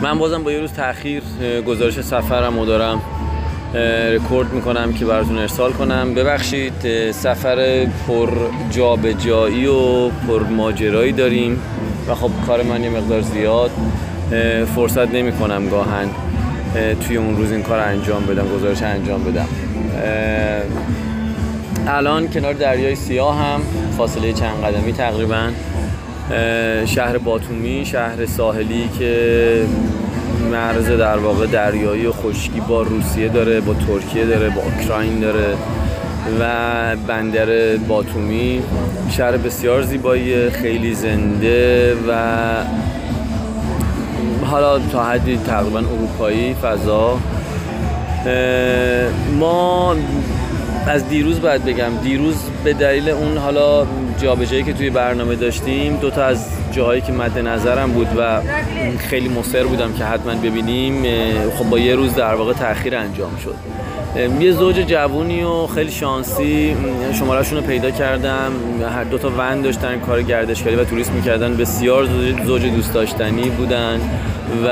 من بازم با یه روز تاخیر گزارش سفرم رو دارم. رکورد می‌کنم که براتون ارسال کنم. ببخشید سفر پر جابجایی و پر ماجرایی داریم و خب کار من یه مقدار زیاد فرصت نمی کنم گاهن توی اون روز این کار انجام بدم گزارش انجام بدم. الان کنار دریای سیاه هم فاصله چند قدمی تقریبا. شهر باتومی شهر ساحلی که مرز در واقع دریایی و خشکی با روسیه داره با ترکیه داره با اوکراین داره و بندر باتومی. شهر بسیار زیبایی خیلی زنده و حالا تا حدی تقریبا اروپایی فضا. ما از دیروز باید بگم دیروز به دلیل اون حالا جابجایی که توی برنامه داشتیم دو تا از جاهایی که مد نظرم بود و خیلی مصر بودم که حتما ببینیم خب با یه روز در واقع تاخیر انجام شد. یه زوج جوونی و خیلی شانسی شمارهشون رو پیدا کردم. هر دو تا ون داشتن کار گردشگری و توریست می‌کردن. بسیار زوج دوست داشتنی بودن و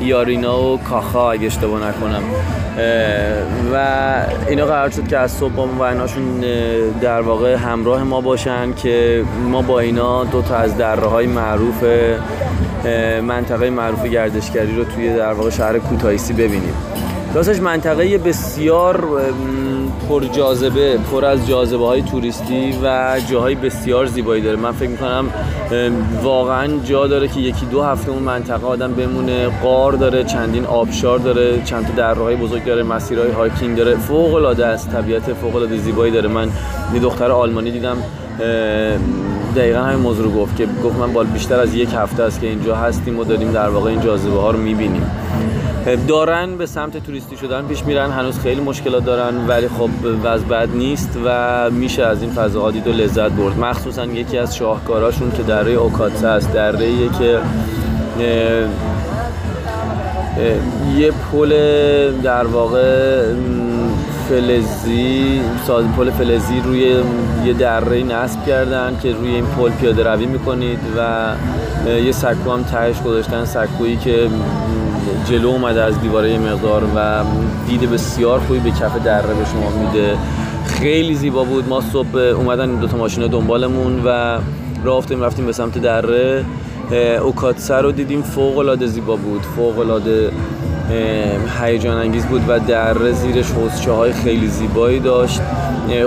یارینا و کاخا اگه اشتباه نکنم. و اینا قرار شد که از صبح با ایناشون در واقع همراه ما باشن که ما با اینا دو تا از دره های معروف منطقه معروف گردشگری رو توی در واقع شهر کوتاهیسی ببینیم. راستش منطقه بسیار پر جاذبه پر از جاذبه های توریستی و جاهای بسیار زیبایی داره. من فکر می‌کنم واقعا جا داره که یکی دو هفته اون منطقه آدم بمونه. غار داره چندین آبشار داره چند تا دره‌های بزرگ داره مسیرهای hiking داره. فوق العاده است طبیعت فوق العاده زیبایی داره. من یه دختر آلمانی دیدم دقیقا همین موضوع رو گفت که گفت من بال بیشتر از یک هفته است که اینجا هستیم و داریم در واقع این جاذبه ها رو می‌بینیم. دارن به سمت توریستی شدن پیش میرن هنوز خیلی مشکلات دارن ولی خب وضع بد نیست و میشه از این فضاها دید و لذت برد. مخصوصا یکی از شاهکاراشون که دره اوکاتسه است دره که یه پل در واقع فلزی ساز پل فلزی روی یه دره نصب کردن که روی این پل پیاده روی می‌کنید و یه سکو هم تهش گذاشتن سکویی که جلو اومده از دیواره مقدار و دید بسیار خوبی به کف دره به شما میده. خیلی زیبا بود. ما صبح اومدن دو تا ماشین دنبالمون و رفتیم رفتیم به سمت دره. اوکاتسه رو دیدیم. فوق العاده زیبا بود. فوق العاده هیجان انگیز بود و در زیرش حوزچه های خیلی زیبایی داشت.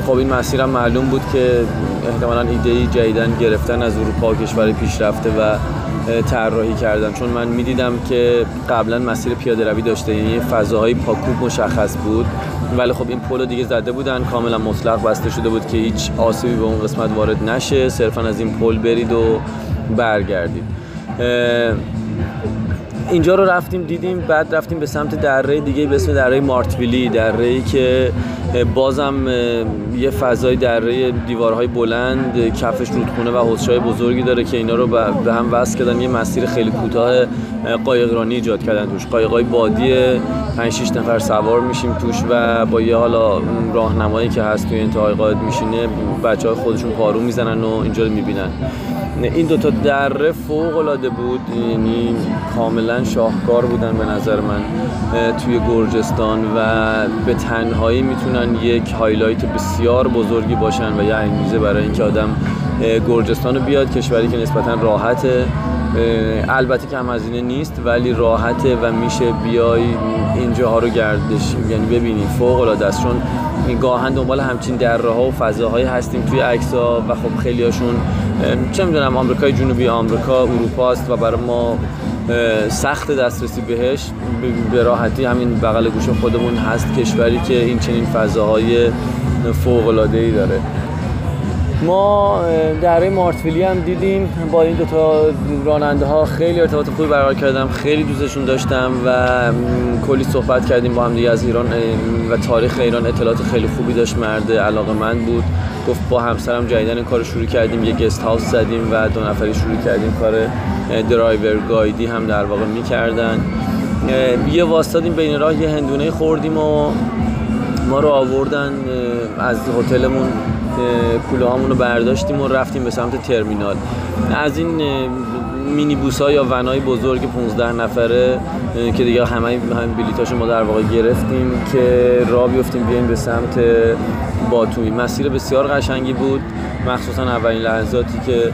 خب این مسیرم معلوم بود که احتمالا ایده جدیدن گرفتن از اروپا کشور پیشرفته و طراحی کردن. چون من می‌دیدم که قبلا مسیر پیاده روی داشته یعنی فضاهای پاکوب مشخص بود. ولی خب این پل دیگه زده بودن کاملا مطلق بسته شده بود که هیچ آسیبی به اون قسمت وارد نشه. صرفا از این پل برید و برگردید. اینجا رو رفتیم دیدیم بعد رفتیم به سمت دره دیگه به اسم دره مارتویلی دره ای که بازم یه فضای دره دیوارهای بلند کفش رودخونه و حوضچه‌های بزرگی داره که اینا رو به هم وصل کردن. یه مسیر خیلی کوتاه قایقرانی ایجاد کردن توش. قایقای بادی 5 6 نفر سوار میشیم توش و با یه حالا راهنمایی که هست توی انتهای قاعد میشینه بچه خودشون پارو می‌زنن و اینجا رو می‌بینن. این دوتا دره فوق العاده بود یعنی کاملا شاهکار بودن به نظر من توی گرجستان و به تنهایی می‌تونن یک هایلایت بسیار بزرگی باشن و یه انگیزه برای اینکه آدم گرجستان رو بیاد کشوری که نسبتا راحته. البته کم هزینه نیست ولی راحته و میشه بیای اینجاها رو گردش یعنی ببینی. فوق العاده است. چون گاهن دنبال همچین دره ها و فضاهایی هستیم توی عکس ها و خب خیلی هاشون چه می‌دونم آمریکای جنوبی آمریکا اروپا است و برای ما سخت دسترسی بهش. به راحتی همین بغل گوش خودمون هست کشوری که این چنین فضاهای فوق العاده ای داره. ما دره مارتویلی هم دیدیم. با این دوتا راننده ها خیلی ارتباط خوبی برقرار کردم. خیلی دوستشون داشتم و کلی صحبت کردیم با هم دیگه از ایران و تاریخ ایران اطلاعات خیلی خوبی داشت. مرد علاقه من بود. گفت با همسرم جدیدن کار شروع کردیم. یه گست هاوس زدیم و دو نفری شروع کردیم کار درایور گایدی هم در واقع می‌کردن. یه واسطادیم بین راه یه هندونه خوردیم و ما رو آوردن از هتلمون. کوله رو برداشتیم و رفتیم به سمت ترمینال. از این مینی بوس ها یا ونای بزرگ 15 نفره که دیگه همه هم بلیتاشو ما در واقع گرفتیم که راه بیفتیم بیایم به سمت باتومی. مسیر بسیار قشنگی بود. مخصوصا اولین لحظاتی که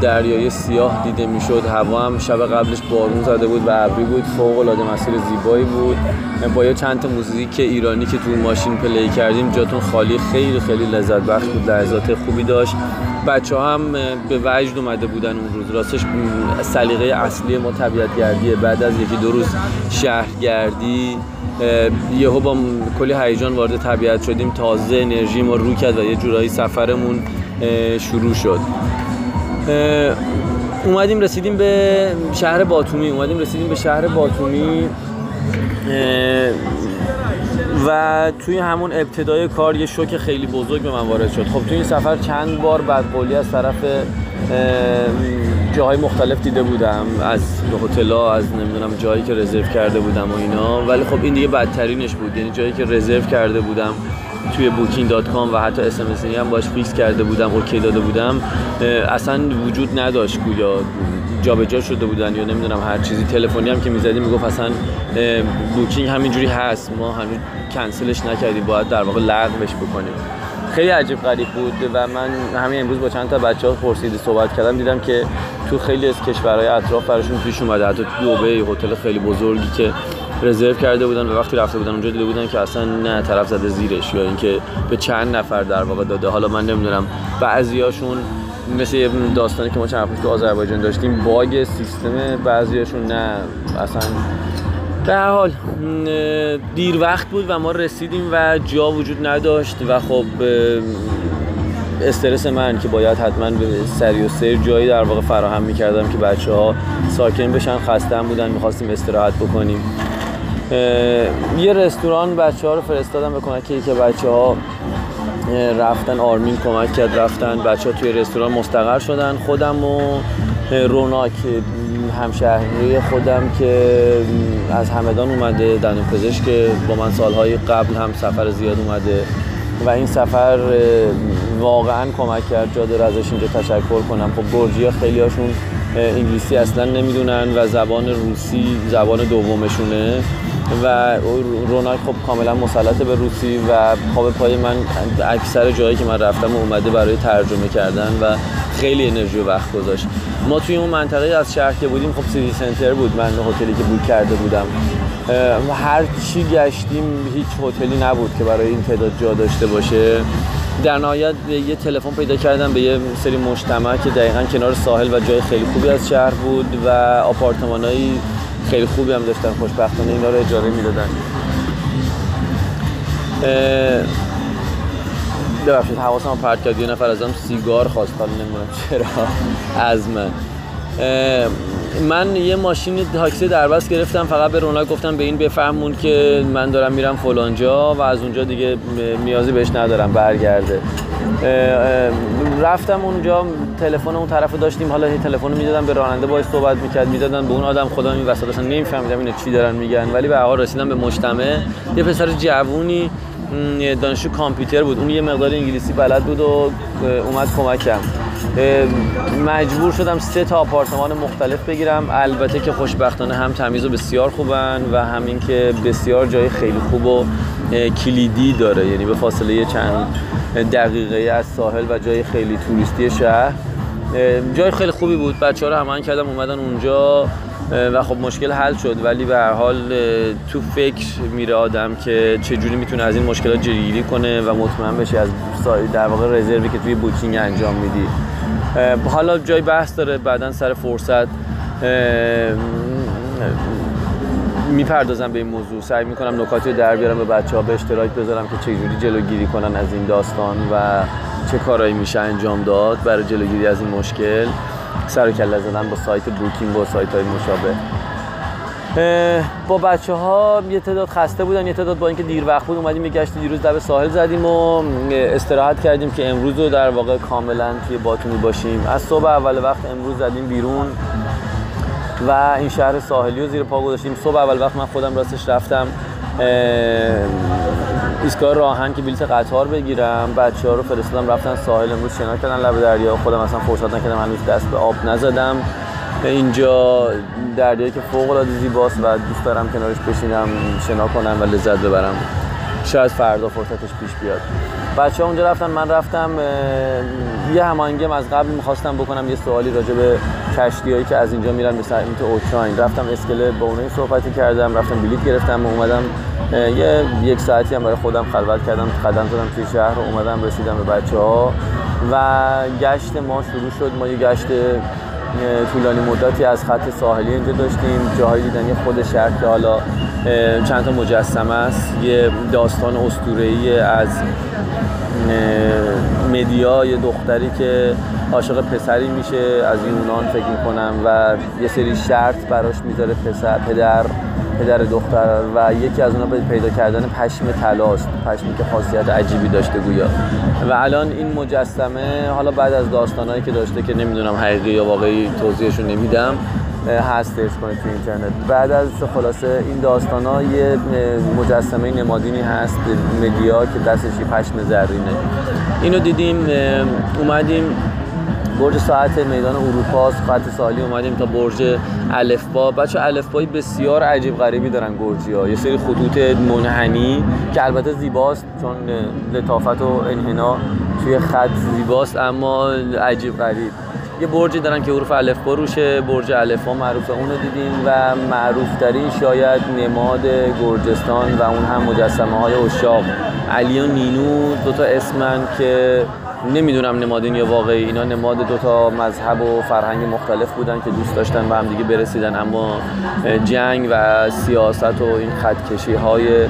دریای سیاه دیده می‌شد هوا هم شب قبلش بارون زده بود و ابری بود فوق العاده مسیر زیبایی بود. با یه چند تا موزیک ایرانی که تو ماشین پلی کردیم جاتون خالی خیلی خیلی لذت بخش بود لحظات خوبی داشت. بچه هم به وجد اومده بودن اون روز راستش سلیقه اصلی ما طبیعت گردیه بعد از یکی دو روز شهرگردی یهو با کلی هیجان وارد طبیعت شدیم. تازه انرژی ما رو کرد و یه جورایی سفرمون شروع شد. اومدیم رسیدیم به شهر باتومی اومدیم رسیدیم به شهر باتومی. و توی همون ابتدای کار یه شوک خیلی بزرگ به من وارد شد. خب توی این سفر چند بار بدقولی از طرف جاهای مختلف دیده بودم. از هتل‌ها از نمی‌دونم جایی که رزرو کرده بودم و اینا. ولی خب این دیگه بدترینش بود. یعنی جایی که رزرو کرده بودم. توی Booking dot com و حتی اس هم باش fix کرده بودم OK داده بودم. اصلا وجود نداشت گویا جابجا شده بودن یا نمی‌دونم هر چیزی. تلفنی هم که می‌زدیم می‌گفت اصلا بوکینگ همینجوری هست. ما هنوز کنسلش نکردیم باید در واقع لغوش بکنیم. خیلی عجیب غریب بود و من همین امروز با چند تا بچه ها پرسیده صحبت کردم دیدم که تو خیلی از کشورهای اطراف براشون پیش اومده. حتی دبی هتل خیلی بزرگی که رزرو کرده بودن و وقتی رفته بودن اونجا دیده بودن که اصلا نه طرف زده زیرش یا اینکه به چند نفر در واقع داده. حالا من نمی‌دونم. بعضیاشون مثل داستانی که ما چند تو آذربایجان داشتیم باگ سیستم بعضیاشون نه. اصلا به حال دیر وقت بود و ما رسیدیم و جا وجود نداشت و خب استرس من که باید حتما به سری و سیر جایی در واقع فراهم می‌کردم که بچه ها ساکن بشن خستن بودن می‌خواستیم استراحت بکنیم. یه رستوران بچه ها رو فرستادم به کمک که بچه ها رفتن آرمین کمک کرد رفتن بچه ها توی رستوران مستقر شدن. خودم و روناک همشهری خودم که از همدان اومده دندون پزشک که با من سالهای قبل هم سفر زیاد اومده و این سفر واقعا کمک کرد جا داره ازش اینجا تشکر کنم. خب گرجی ها خیلی هاشون انگلیسی اصلا نمی‌دونن و زبان روسی زبان دومشونه. و روناک خب کاملا مسلط به روسی و پا پای من اکثر جایی که من رفتم اومده برای ترجمه کردن و خیلی انرژی و وقت گذاشت. ما توی اون منطقه از شهر که بودیم خب سیتی سنتر بود من هتلی که بوک کرده بودم. و هر چی گشتیم هیچ هتلی نبود که برای این تعداد جا داشته باشه. در نهایت یه تلفن پیدا کردم به یه سری مجتمع که دقیقا کنار ساحل و جای خیلی خوبی از شهر بود و آپارتمانایی خیلی خوبی هم داشتن خوشبختانه اینا رو اجاره می‌دادن. ببخشید حواسم پرت کرد یه نفر ازم سیگار خواست حالا نمی‌دونم چرا. از من. من یه ماشین تاکسی دربست گرفتم فقط به روناک گفتم به این بفهمون که من دارم میرم فلانجا و از اونجا دیگه نیازی بهش ندارم برگرده. رفتم اونجا تلفن اون طرف داشتیم حالا تلفن می‌دادم به راننده باید صحبت می‌کرد می‌دادن به اون آدم خدا این وسط اصلا نمیفهمیدم اینو چی دارن میگن. ولی به حال رسیدم به مجتمع. یه پسر جوونی دانشجو کامپیوتر بود. اون یه مقدار انگلیسی بلد بود و اومد کمکم. مجبور شدم سه تا آپارتمان مختلف بگیرم. البته که خوشبختانه هم تمیز و بسیار خوبن و همین که بسیار جای خیلی خوب و کلیدی داره. یعنی به فاصله چند دقیقه از ساحل و جای خیلی توریستی شهر. جای خیلی خوبی بود. بچه ها رو همان کردم اومدن اونجا و خب مشکل حل شد. ولی به هر حال تو فکر میره آدم که چجوری می‌تونه از این مشکلات جلوگیری کنه و مطمئن بشه از در واقع رزروی که توی بوکینگ انجام میدی. حالا جای بحث داره بعدا سر فرصت می‌پردازم به این موضوع. سعی می‌کنم نکاتی رو در بیارم به بچه ها به اشتراک بذارم که چجوری جلوگیری کنن از این داستان و چه کارهایی میشه انجام داد برای جلوگیری از این مشکل. سر و کله زدن با سایت بوکینگ و سایت های مشابه. با بچه ها یه تعداد خسته بودن یه تعداد با اینکه دیر وقت بود اومدیم گشت دیروز لب ساحل زدیم و استراحت کردیم که امروز رو در واقع کاملا توی باتونی باشیم. از صبح اول وقت امروز زدیم بیرون و این شهر ساحلی رو زیر پا گذاشتیم. صبح اول وقت من خودم راستش رفتم ایستگاه راهن که بلیت قطار بگیرم. بچه ها رو فرستادم رفتن ساحل. امروز شنا کردن لب دریا. خودم اصلا فرصت نکردم هنوز دست به آب نزدم. اینجا دریایی که فوق العاده زیباست و دوست دارم کنارش بشینم شنا کنم و لذت ببرم. شاید فردا فرصتش پیش بیاد. بچه اونجا رفتن من رفتم یه هماهنگی از قبل می‌خواستم بکنم یه سوالی راجع به کشتی هایی که از اینجا میرن به سمت اوکراین. رفتم اسکله با اونایی صحبتی کردم رفتم بلیت گرفتم و اومدم یه یک ساعتی هم برای خودم خلوت کردم قدم زدم توی شهر و اومدم رسیدم به بچه ها و گشت ما شروع شد. ما یه گشت طولانی مدتی از خط ساحلی اینجا داشتیم. جاهای دیدنی خود شهر که حالا چند تا مجسمه است. یه داستان اسطوره‌ای از مدیا یه دختری که عاشق پسری میشه. از یونان فکر می‌کنم و یه سری شرط براش می‌ذاره پسر پدر. پدر دختر و یکی از اونها پیدا کردن پشم طلاست پشمی که خاصیت عجیبی داشته گویا. و الان این مجسمه حالا بعد از داستانهایی که داشته که نمی‌دونم حقیقی یا واقعی توضیحشون نمیدم هستش کنید تو اینترنت. بعد از خلاصه این داستان ها یه مجسمه نمادینی هست مدیا که دستش پشم زرینه. اینو دیدیم اومدیم برج ساعت میدان اروپا خط سالی اومدیم تا برج الفبا. بچه الفبای بسیار عجیب غریبی دارن گرجی ها یه سری خطوط منحنی که البته زیباست چون لطافت و انحنا توی خط زیباست اما عجیب غریب. یه برجی دارن که حروف الفبا روشه. برج الفبا معروفه اونو دیدیم و معروف ترین شاید نماد گرجستان و اون هم مجسمه های اشاق. علی و نینو دوتا اسمن که نمی‌دونم نمادین یا واقعی اینا نماد دو تا مذهب و فرهنگ مختلف بودن که دوست داشتن به هم دیگه برسیدن. اما جنگ و سیاست و این خط های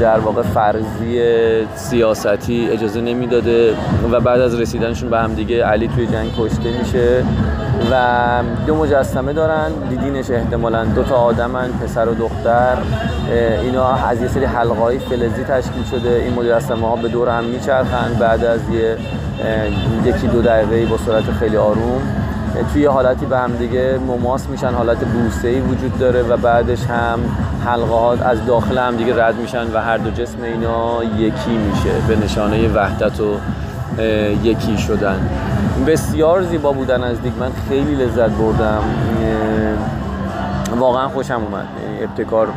در واقع فرضی سیاستی اجازه نمی‌داده و بعد از رسیدنشون به هم دیگه علی توی جنگ کشته میشه. و دو مجسمه دارن. دیدینش احتمالا دو تا آدمن پسر و دختر. اینا از یه سری حلقه فلزی تشکیل شده. این مجسمه ها به دور هم میچرخن. بعد از یه یکی دو دقیقه با سرعت خیلی آروم. توی حالتی به هم دیگه مماس میشن. حالت بوسه ای وجود داره و بعدش هم حلقه ها از داخل هم دیگه رد میشن و هر دو جسم اینا یکی میشه. به نشانه وحدت و یکی شدن. بسیار زیبا بودن از دیگ. من خیلی لذت بردم. واقعا خوشم اومد. ابتکار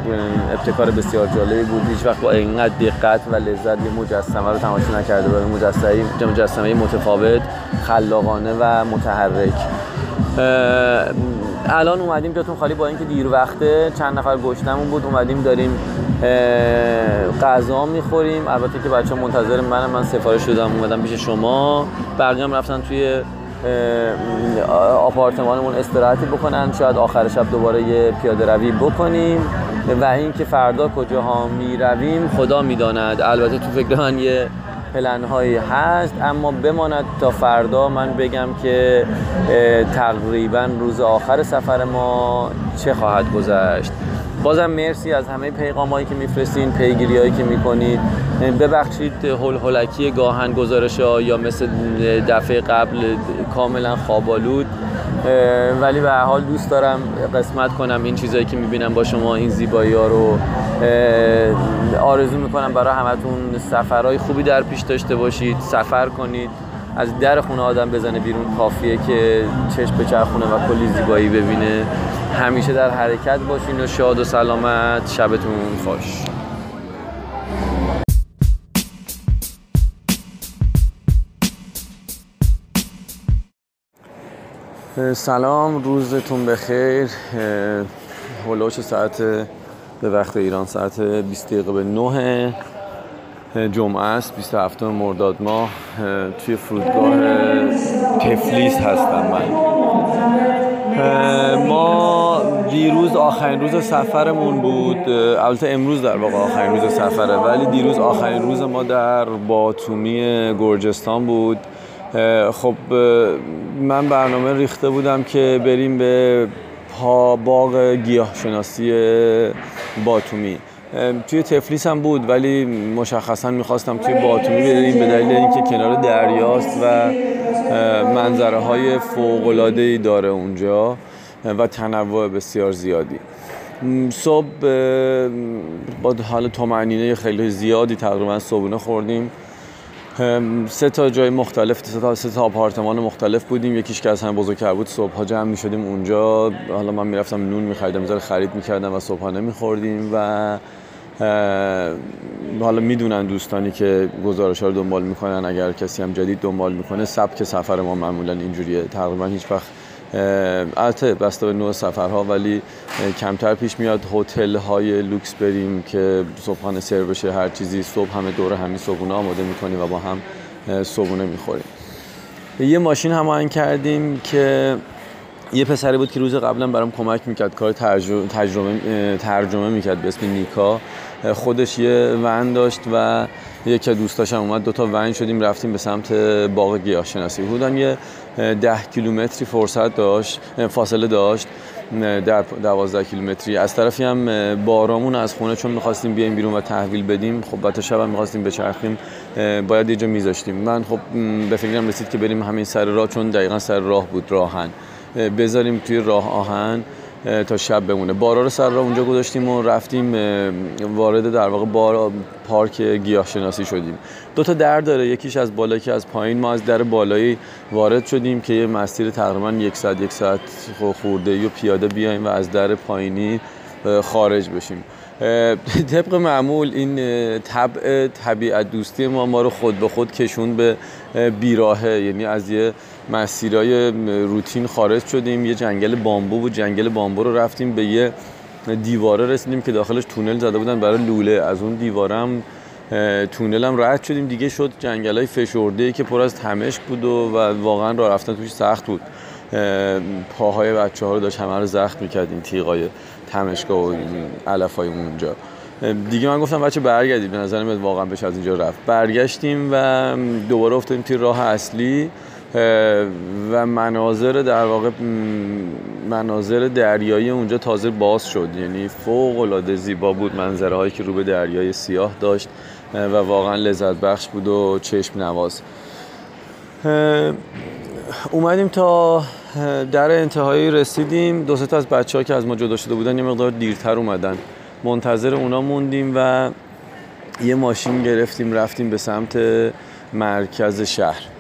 ابتکار بسیار جالبی بود. هیچ وقت با اینقدر دقت و لذت یه مجسمه رو تماشا نکرده بودم. مجسمه مجسمه متفاوت خلاقانه و متحرک. الان اومدیم جاتون خالی. با اینکه دیر وقته چند نفر گشتمون بود. اومدیم داریم غذا می‌خوریم. البته که بچه منتظر منم من سفارش شدم اومدم پیش شما. بقیه رفتن توی آپارتمانمون استراحتی بکنن. شاید آخر شب دوباره یه پیاده روی بکنیم. و اینکه فردا کجاها می رویم خدا می‌داند. البته تو فکر من یه پلن هایی هست. اما بماند تا فردا من بگم که تقریبا روز آخر سفر ما چه خواهد گذشت. بازم مرسی از همه پیغام هایی که میفرستین پیگیری هایی که می‌کنید ببخشید هول هولکی گاهن گزارش ها یا مثل دفعه قبل کاملا خوابالود ولی به حال دوست دارم قسمت کنم این چیزهایی که می‌بینم با شما این زیبایی ها رو. آرزو می‌کنم برای همتون سفرهای خوبی در پیش داشته باشید. سفر کنید. از در خونه آدم بزنه بیرون کافیه که چشم به چرخونه و کلی زیبایی ببینه. همیشه در حرکت باشین و شاد و سلامت شبتون خوش. سلام روزتون بخیر. هلوش ساعت به وقت ایران ساعت 20 دقیقه به 9 جمعه است 27 مرداد ماه. توی فرودگاه تفلیس هستم من. ما دیروز آخرین روز سفرمون بود. البته امروز در واقع آخرین روز سفره ولی دیروز آخرین روز ما در باتومی گرجستان بود. خب من برنامه ریخته بودم که بریم به باغ گیاهشناسی باتومی. توی تفلیس هم بود ولی مشخصا می‌خواستم توی باتومی بریم به دلیل اینکه کنار دریاست و منظره های فوق ای داره اونجا و تنوع بسیار زیادی. صبح با حال تومنینه خیلی زیادی تقریبا صبحونه خوردیم. سه تا جای مختلف سه تا, سه تا آپارتمان مختلف بودیم. یکیش که از همه بزرگتر بود صبح جمع می شدیم اونجا. حالا من می‌رفتم نون میخریدم می‌ذاره خرید می‌کردم و صبحانه میخوردیم و حالا می‌دونن دوستانی که گزارش ها رو دنبال می‌کنن اگر کسی هم جدید دنبال می‌کنه سبک سفر ما معمولا اینجوریه. تقریبا هیچ وقت البته بسته به نوع سفرها ولی کمتر پیش میاد هتل های لوکس بریم که صبحانه سرو بشه هر چیزی صبح همه دور همین صبحونه آماده می‌کنیم و با هم صبحونه می‌خوریم. یه ماشین هماهنگ کردیم که یه پسری بود که روز قبلا برام کمک می‌کرد کار ترجمه, ترجمه می‌کرد به اسم نیکا. خودش یه ون داشت و یکی از دوستاشم اومد دوتا ون شدیم رفتیم به سمت باغ گیاهشناسی. بودن یه ده کیلومتری فرصت داشت فاصله داشت در دوازده کیلومتری. از طرفی هم بارامون از خونه چون می‌خواستیم بیایم بیرون و تحویل بدیم خب بعد شب هم می‌خواستیم بچرخیم باید یه جا میذاشتیم. من خب به فکرم رسید که بریم همین سر راه چون دقیقا سر راه بود راهن. بذاریم توی راه آهن. تا شب بمونه. بارا رو سر را اونجا گذاشتیم و رفتیم وارد در واقع بار پارک گیاه شناسی شدیم. دو تا در داره یکیش از بالا که از پایین. ما از در بالایی وارد شدیم که یه مسیر تقریبا یک ساعت یک ساعت خورده یا پیاده بیایم و از در پایینی خارج بشیم. طبق معمول این طبع طبیعت دوستی ما ما رو خود به خود کشون به بیراهه. یعنی از یه مسیرهای روتین خارج شدیم یه جنگل بامبو و جنگل بامبو رو رفتیم به یه دیواره رسیدیم که داخلش تونل زده بودن برای لوله. از اون دیوارم تونل هم رد شدیم. دیگه شد جنگل های فشرده که پر از تمشک بود و, واقعا راه رفتن توش سخت بود. پاهای بچه ها رو داشت همه رو زخم می‌کرد این تیغای تمشکا و علف های اونجا دیگه من گفتم بچه برگردید. به نظر میاد واقعا بشه از اینجا رفت. برگشتیم و دوباره افتادیم توی راه اصلی. و مناظر در واقع مناظر دریایی اونجا تازه باز شد. یعنی فوق العاده زیبا بود منظره هایی که رو به دریای سیاه داشت و واقعا لذت بخش بود و چشم نواز. اومدیم تا در انتهایی رسیدیم. دو تا از بچه ها که از ما جدا شده بودن یه مقدار دیرتر اومدن. منتظر اونا موندیم و یه ماشین گرفتیم رفتیم به سمت مرکز شهر.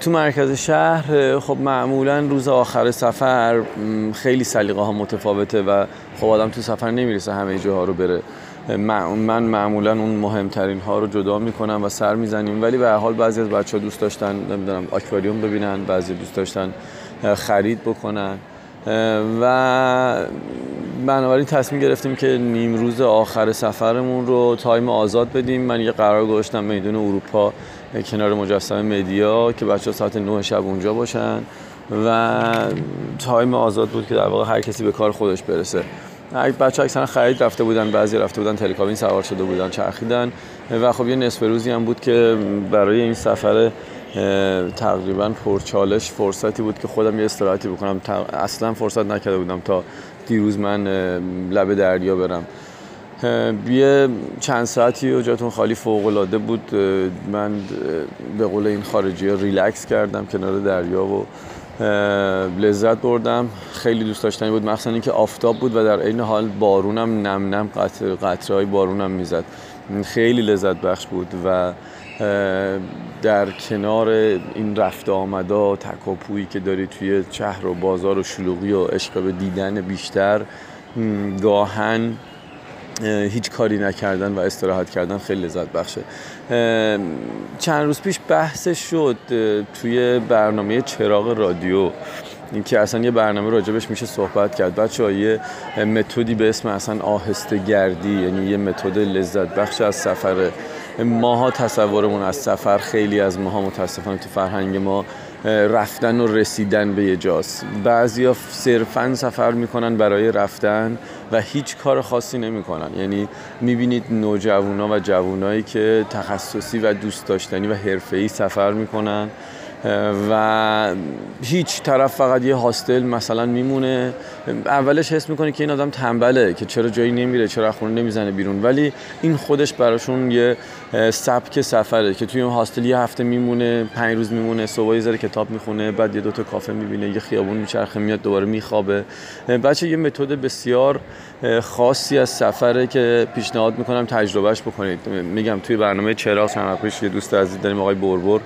تو مرکز شهر خب معمولا روز آخر سفر خیلی سلیقه ها متفاوته و خب آدم تو سفر نمی‌رسه همه جاها رو بره. من معمولا اون مهمترین ها رو جدا می‌کنم و سر می‌زنیم. ولی به حال بعضی از بچه ها دوست داشتن نمی‌دونم آکواریوم ببینن بعضی دوست داشتن خرید بکنن. و بنابراین تصمیم گرفتیم که نیم روز آخر سفرمون رو time آزاد بدیم. من یه قرار گذاشتم میدون اروپا. کنار مجسمه مدیا که بچه ها ساعت 9 شب اونجا باشن و time آزاد بود که در واقع هر کسی به کار خودش برسه. بچه اکثرا خرید رفته بودن بعضی رفته بودن تلکابین سوار شده بودن چرخیدن و خب یه نصف روزی هم بود که برای این سفر تقریبا پرچالش فرصتی بود که خودم یه استراحتی بکنم. اصلا فرصت نکرده بودم تا دیروز من لب دریا برم. یه چند ساعتی و جاتون خالی فوق العاده بود من به قول این خارجی ها ریلکس کردم کنار دریا و لذت بردم. خیلی دوست داشتنی بود. مخصوصا اینکه آفتاب بود و در عین حال بارونم نم نم قطره های بارونم می‌زد. خیلی لذت بخش بود و در کنار این رفت آمدا تکاپویی که داری توی شهر و بازار و شلوغی و عشق به دیدن بیشتر گاهن هیچ کاری نکردن و استراحت کردن خیلی لذت بخشه. چند روز پیش بحثش شد توی برنامه چراغ رادیو اینکه اصلا یه برنامه راجبش میشه صحبت کرد. بچه یه متدی به اسم اصلا آهسته گردی یعنی یه متد لذت بخش از سفر ماها تصورمون از سفر خیلی از ماها متاسفانه تو فرهنگ ما رفتن و رسیدن به یه جاست. بعضیا صرفا سفر می‌کنن برای رفتن و هیچ کار خاصی نمی‌کنن. یعنی می‌بینید نوجوانا و جوانایی که تخصصی و دوست داشتنی و حرفه‌ای سفر می‌کنن. و هیچ طرف فقط یه هاستل مثلا میمونه. اولش حس می‌کنه که این آدم تنبله که چرا جایی نمیره چرا خونه نمی‌زنه بیرون. ولی این خودش براشون یه سبک سفره که توی اون هاستل یه هفته میمونه پنج روز میمونه صبح یه کتاب می‌خونه بعد یه دوتا کافه می‌بینه یه خیابون میچرخه میاد دوباره میخوابه. بچه یه متد بسیار خاصی از سفره که پیشنهاد می‌کنم تجربهش بکنید. میگم توی برنامه چراغ چند یه دوست عزیز داریم آقای بربر.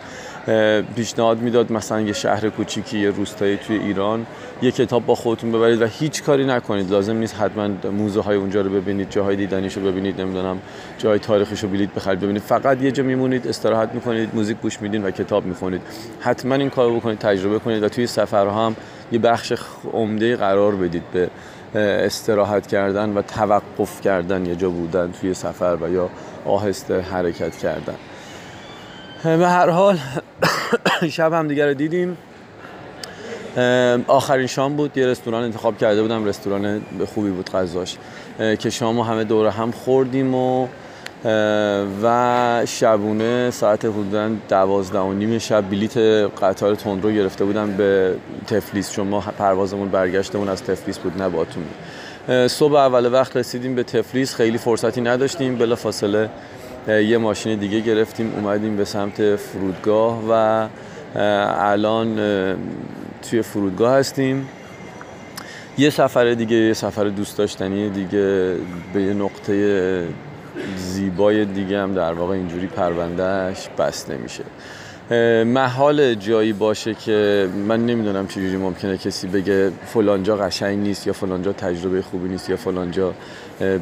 پیشنهاد می‌داد مثلا یه شهر کوچیکی یه روستایی توی ایران یه کتاب با خودتون ببرید و هیچ کاری نکنید. لازم نیست حتما موزه های اونجا رو ببینید جاهای دیدنیشو ببینید نمی‌دونم جای تاریخیشو بلیط بخرید ببینید. فقط یه جا میمونید استراحت می‌کنید موزیک گوش میدین و کتاب می‌خونید. حتما این کارو بکنید تجربه کنید و توی سفرها هم یه بخش عمده قرار بدید به استراحت کردن و توقف کردن یه جا بودن توی سفر و یا آهسته حرکت کردن. به هر حال شب هم دیگر رو دیدیم. آخرین شام بود. یه رستوران انتخاب کرده بودم. رستوران خوبی بود غذاش. که شام همه دوره هم خوردیم و و شبونه ساعت حدودا دوازده و نیم شب بلیت قطار تندرو گرفته بودم به تفلیس. چون ما پروازمون برگشتمون از تفلیس بود نه باتون. صبح اول وقت رسیدیم به تفلیس. خیلی فرصتی نداشتیم. بلا فاصله یه ماشین دیگه گرفتیم اومدیم به سمت فرودگاه و الان توی فرودگاه هستیم. یه سفر دیگه یه سفر دوست داشتنی دیگه به یه نقطه زیبای دیگه هم در واقع اینجوری پروندهش بسته میشه. محال جایی باشه که من نمی‌دونم چجوری ممکنه کسی بگه فلانجا قشنگ نیست یا فلانجا تجربه خوبی نیست یا فلانجا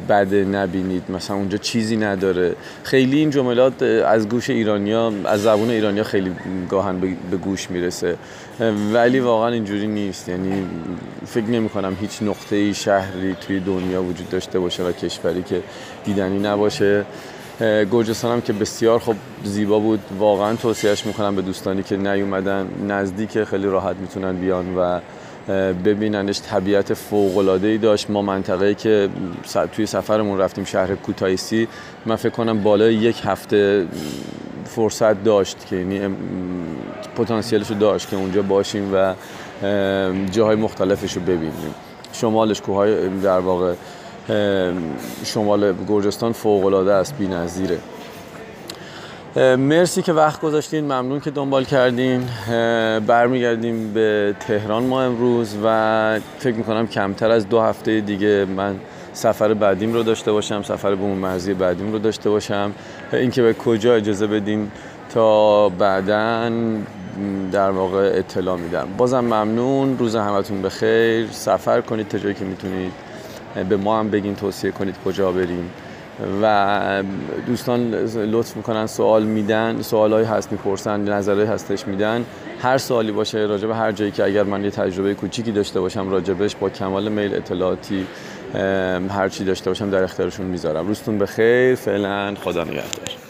بده نبینید مثلا اونجا چیزی نداره. خیلی این جملات از گوش ایرانیا از زبون ایرانیا خیلی گاهن به گوش می‌رسه. ولی واقعا اینجوری نیست. یعنی فکر نمی کنم هیچ نقطه شهری توی دنیا وجود داشته باشه و کشوری که دیدنی نباشه. گرجستان هم که بسیار خب زیبا بود. واقعا توصیهش می‌کنم به دوستانی که نیومدن نزدیک خیلی راحت می‌تونن بیان و ببیننش. طبیعت فوق ای داشت. ما منطقه‌ای که توی سفرمون رفتیم شهر کوتایسی من فکر کنم بالای یک هفته فرصت داشت که یعنی پتانسیلش رو داشت که اونجا باشیم و جاهای مختلفش رو ببینیم. شمالش کوههای در واقع شمال گرجستان فوق العاده است بی‌نظیره. مرسی که وقت گذاشتین ممنون که دنبال کردین. برمیگردیم به تهران ما امروز و فکر می‌کنم کمتر از دو هفته دیگه من سفر بعدیم رو داشته باشم سفر بوم مرزی بعدیم رو داشته باشم. اینکه به کجا اجازه بدین تا بعدا در واقع اطلاع میدم. بازم ممنون روز همتون بخیر. سفر کنید تا جایی که می‌تونید به ما هم بگین توصیه کنید کجا بریم. و دوستان لطف می‌کنن سوال میدن سوالایی هست می‌پرسن نظرهایی هستش میدن. هر سوالی باشه راجع هر جایی که اگر من یه تجربه کوچیکی داشته باشم راجبش با کمال میل اطلاعاتی هر چی داشته باشم در اختیارشون می‌ذارم. روزتون بخیر فعلا خدا نگهدار.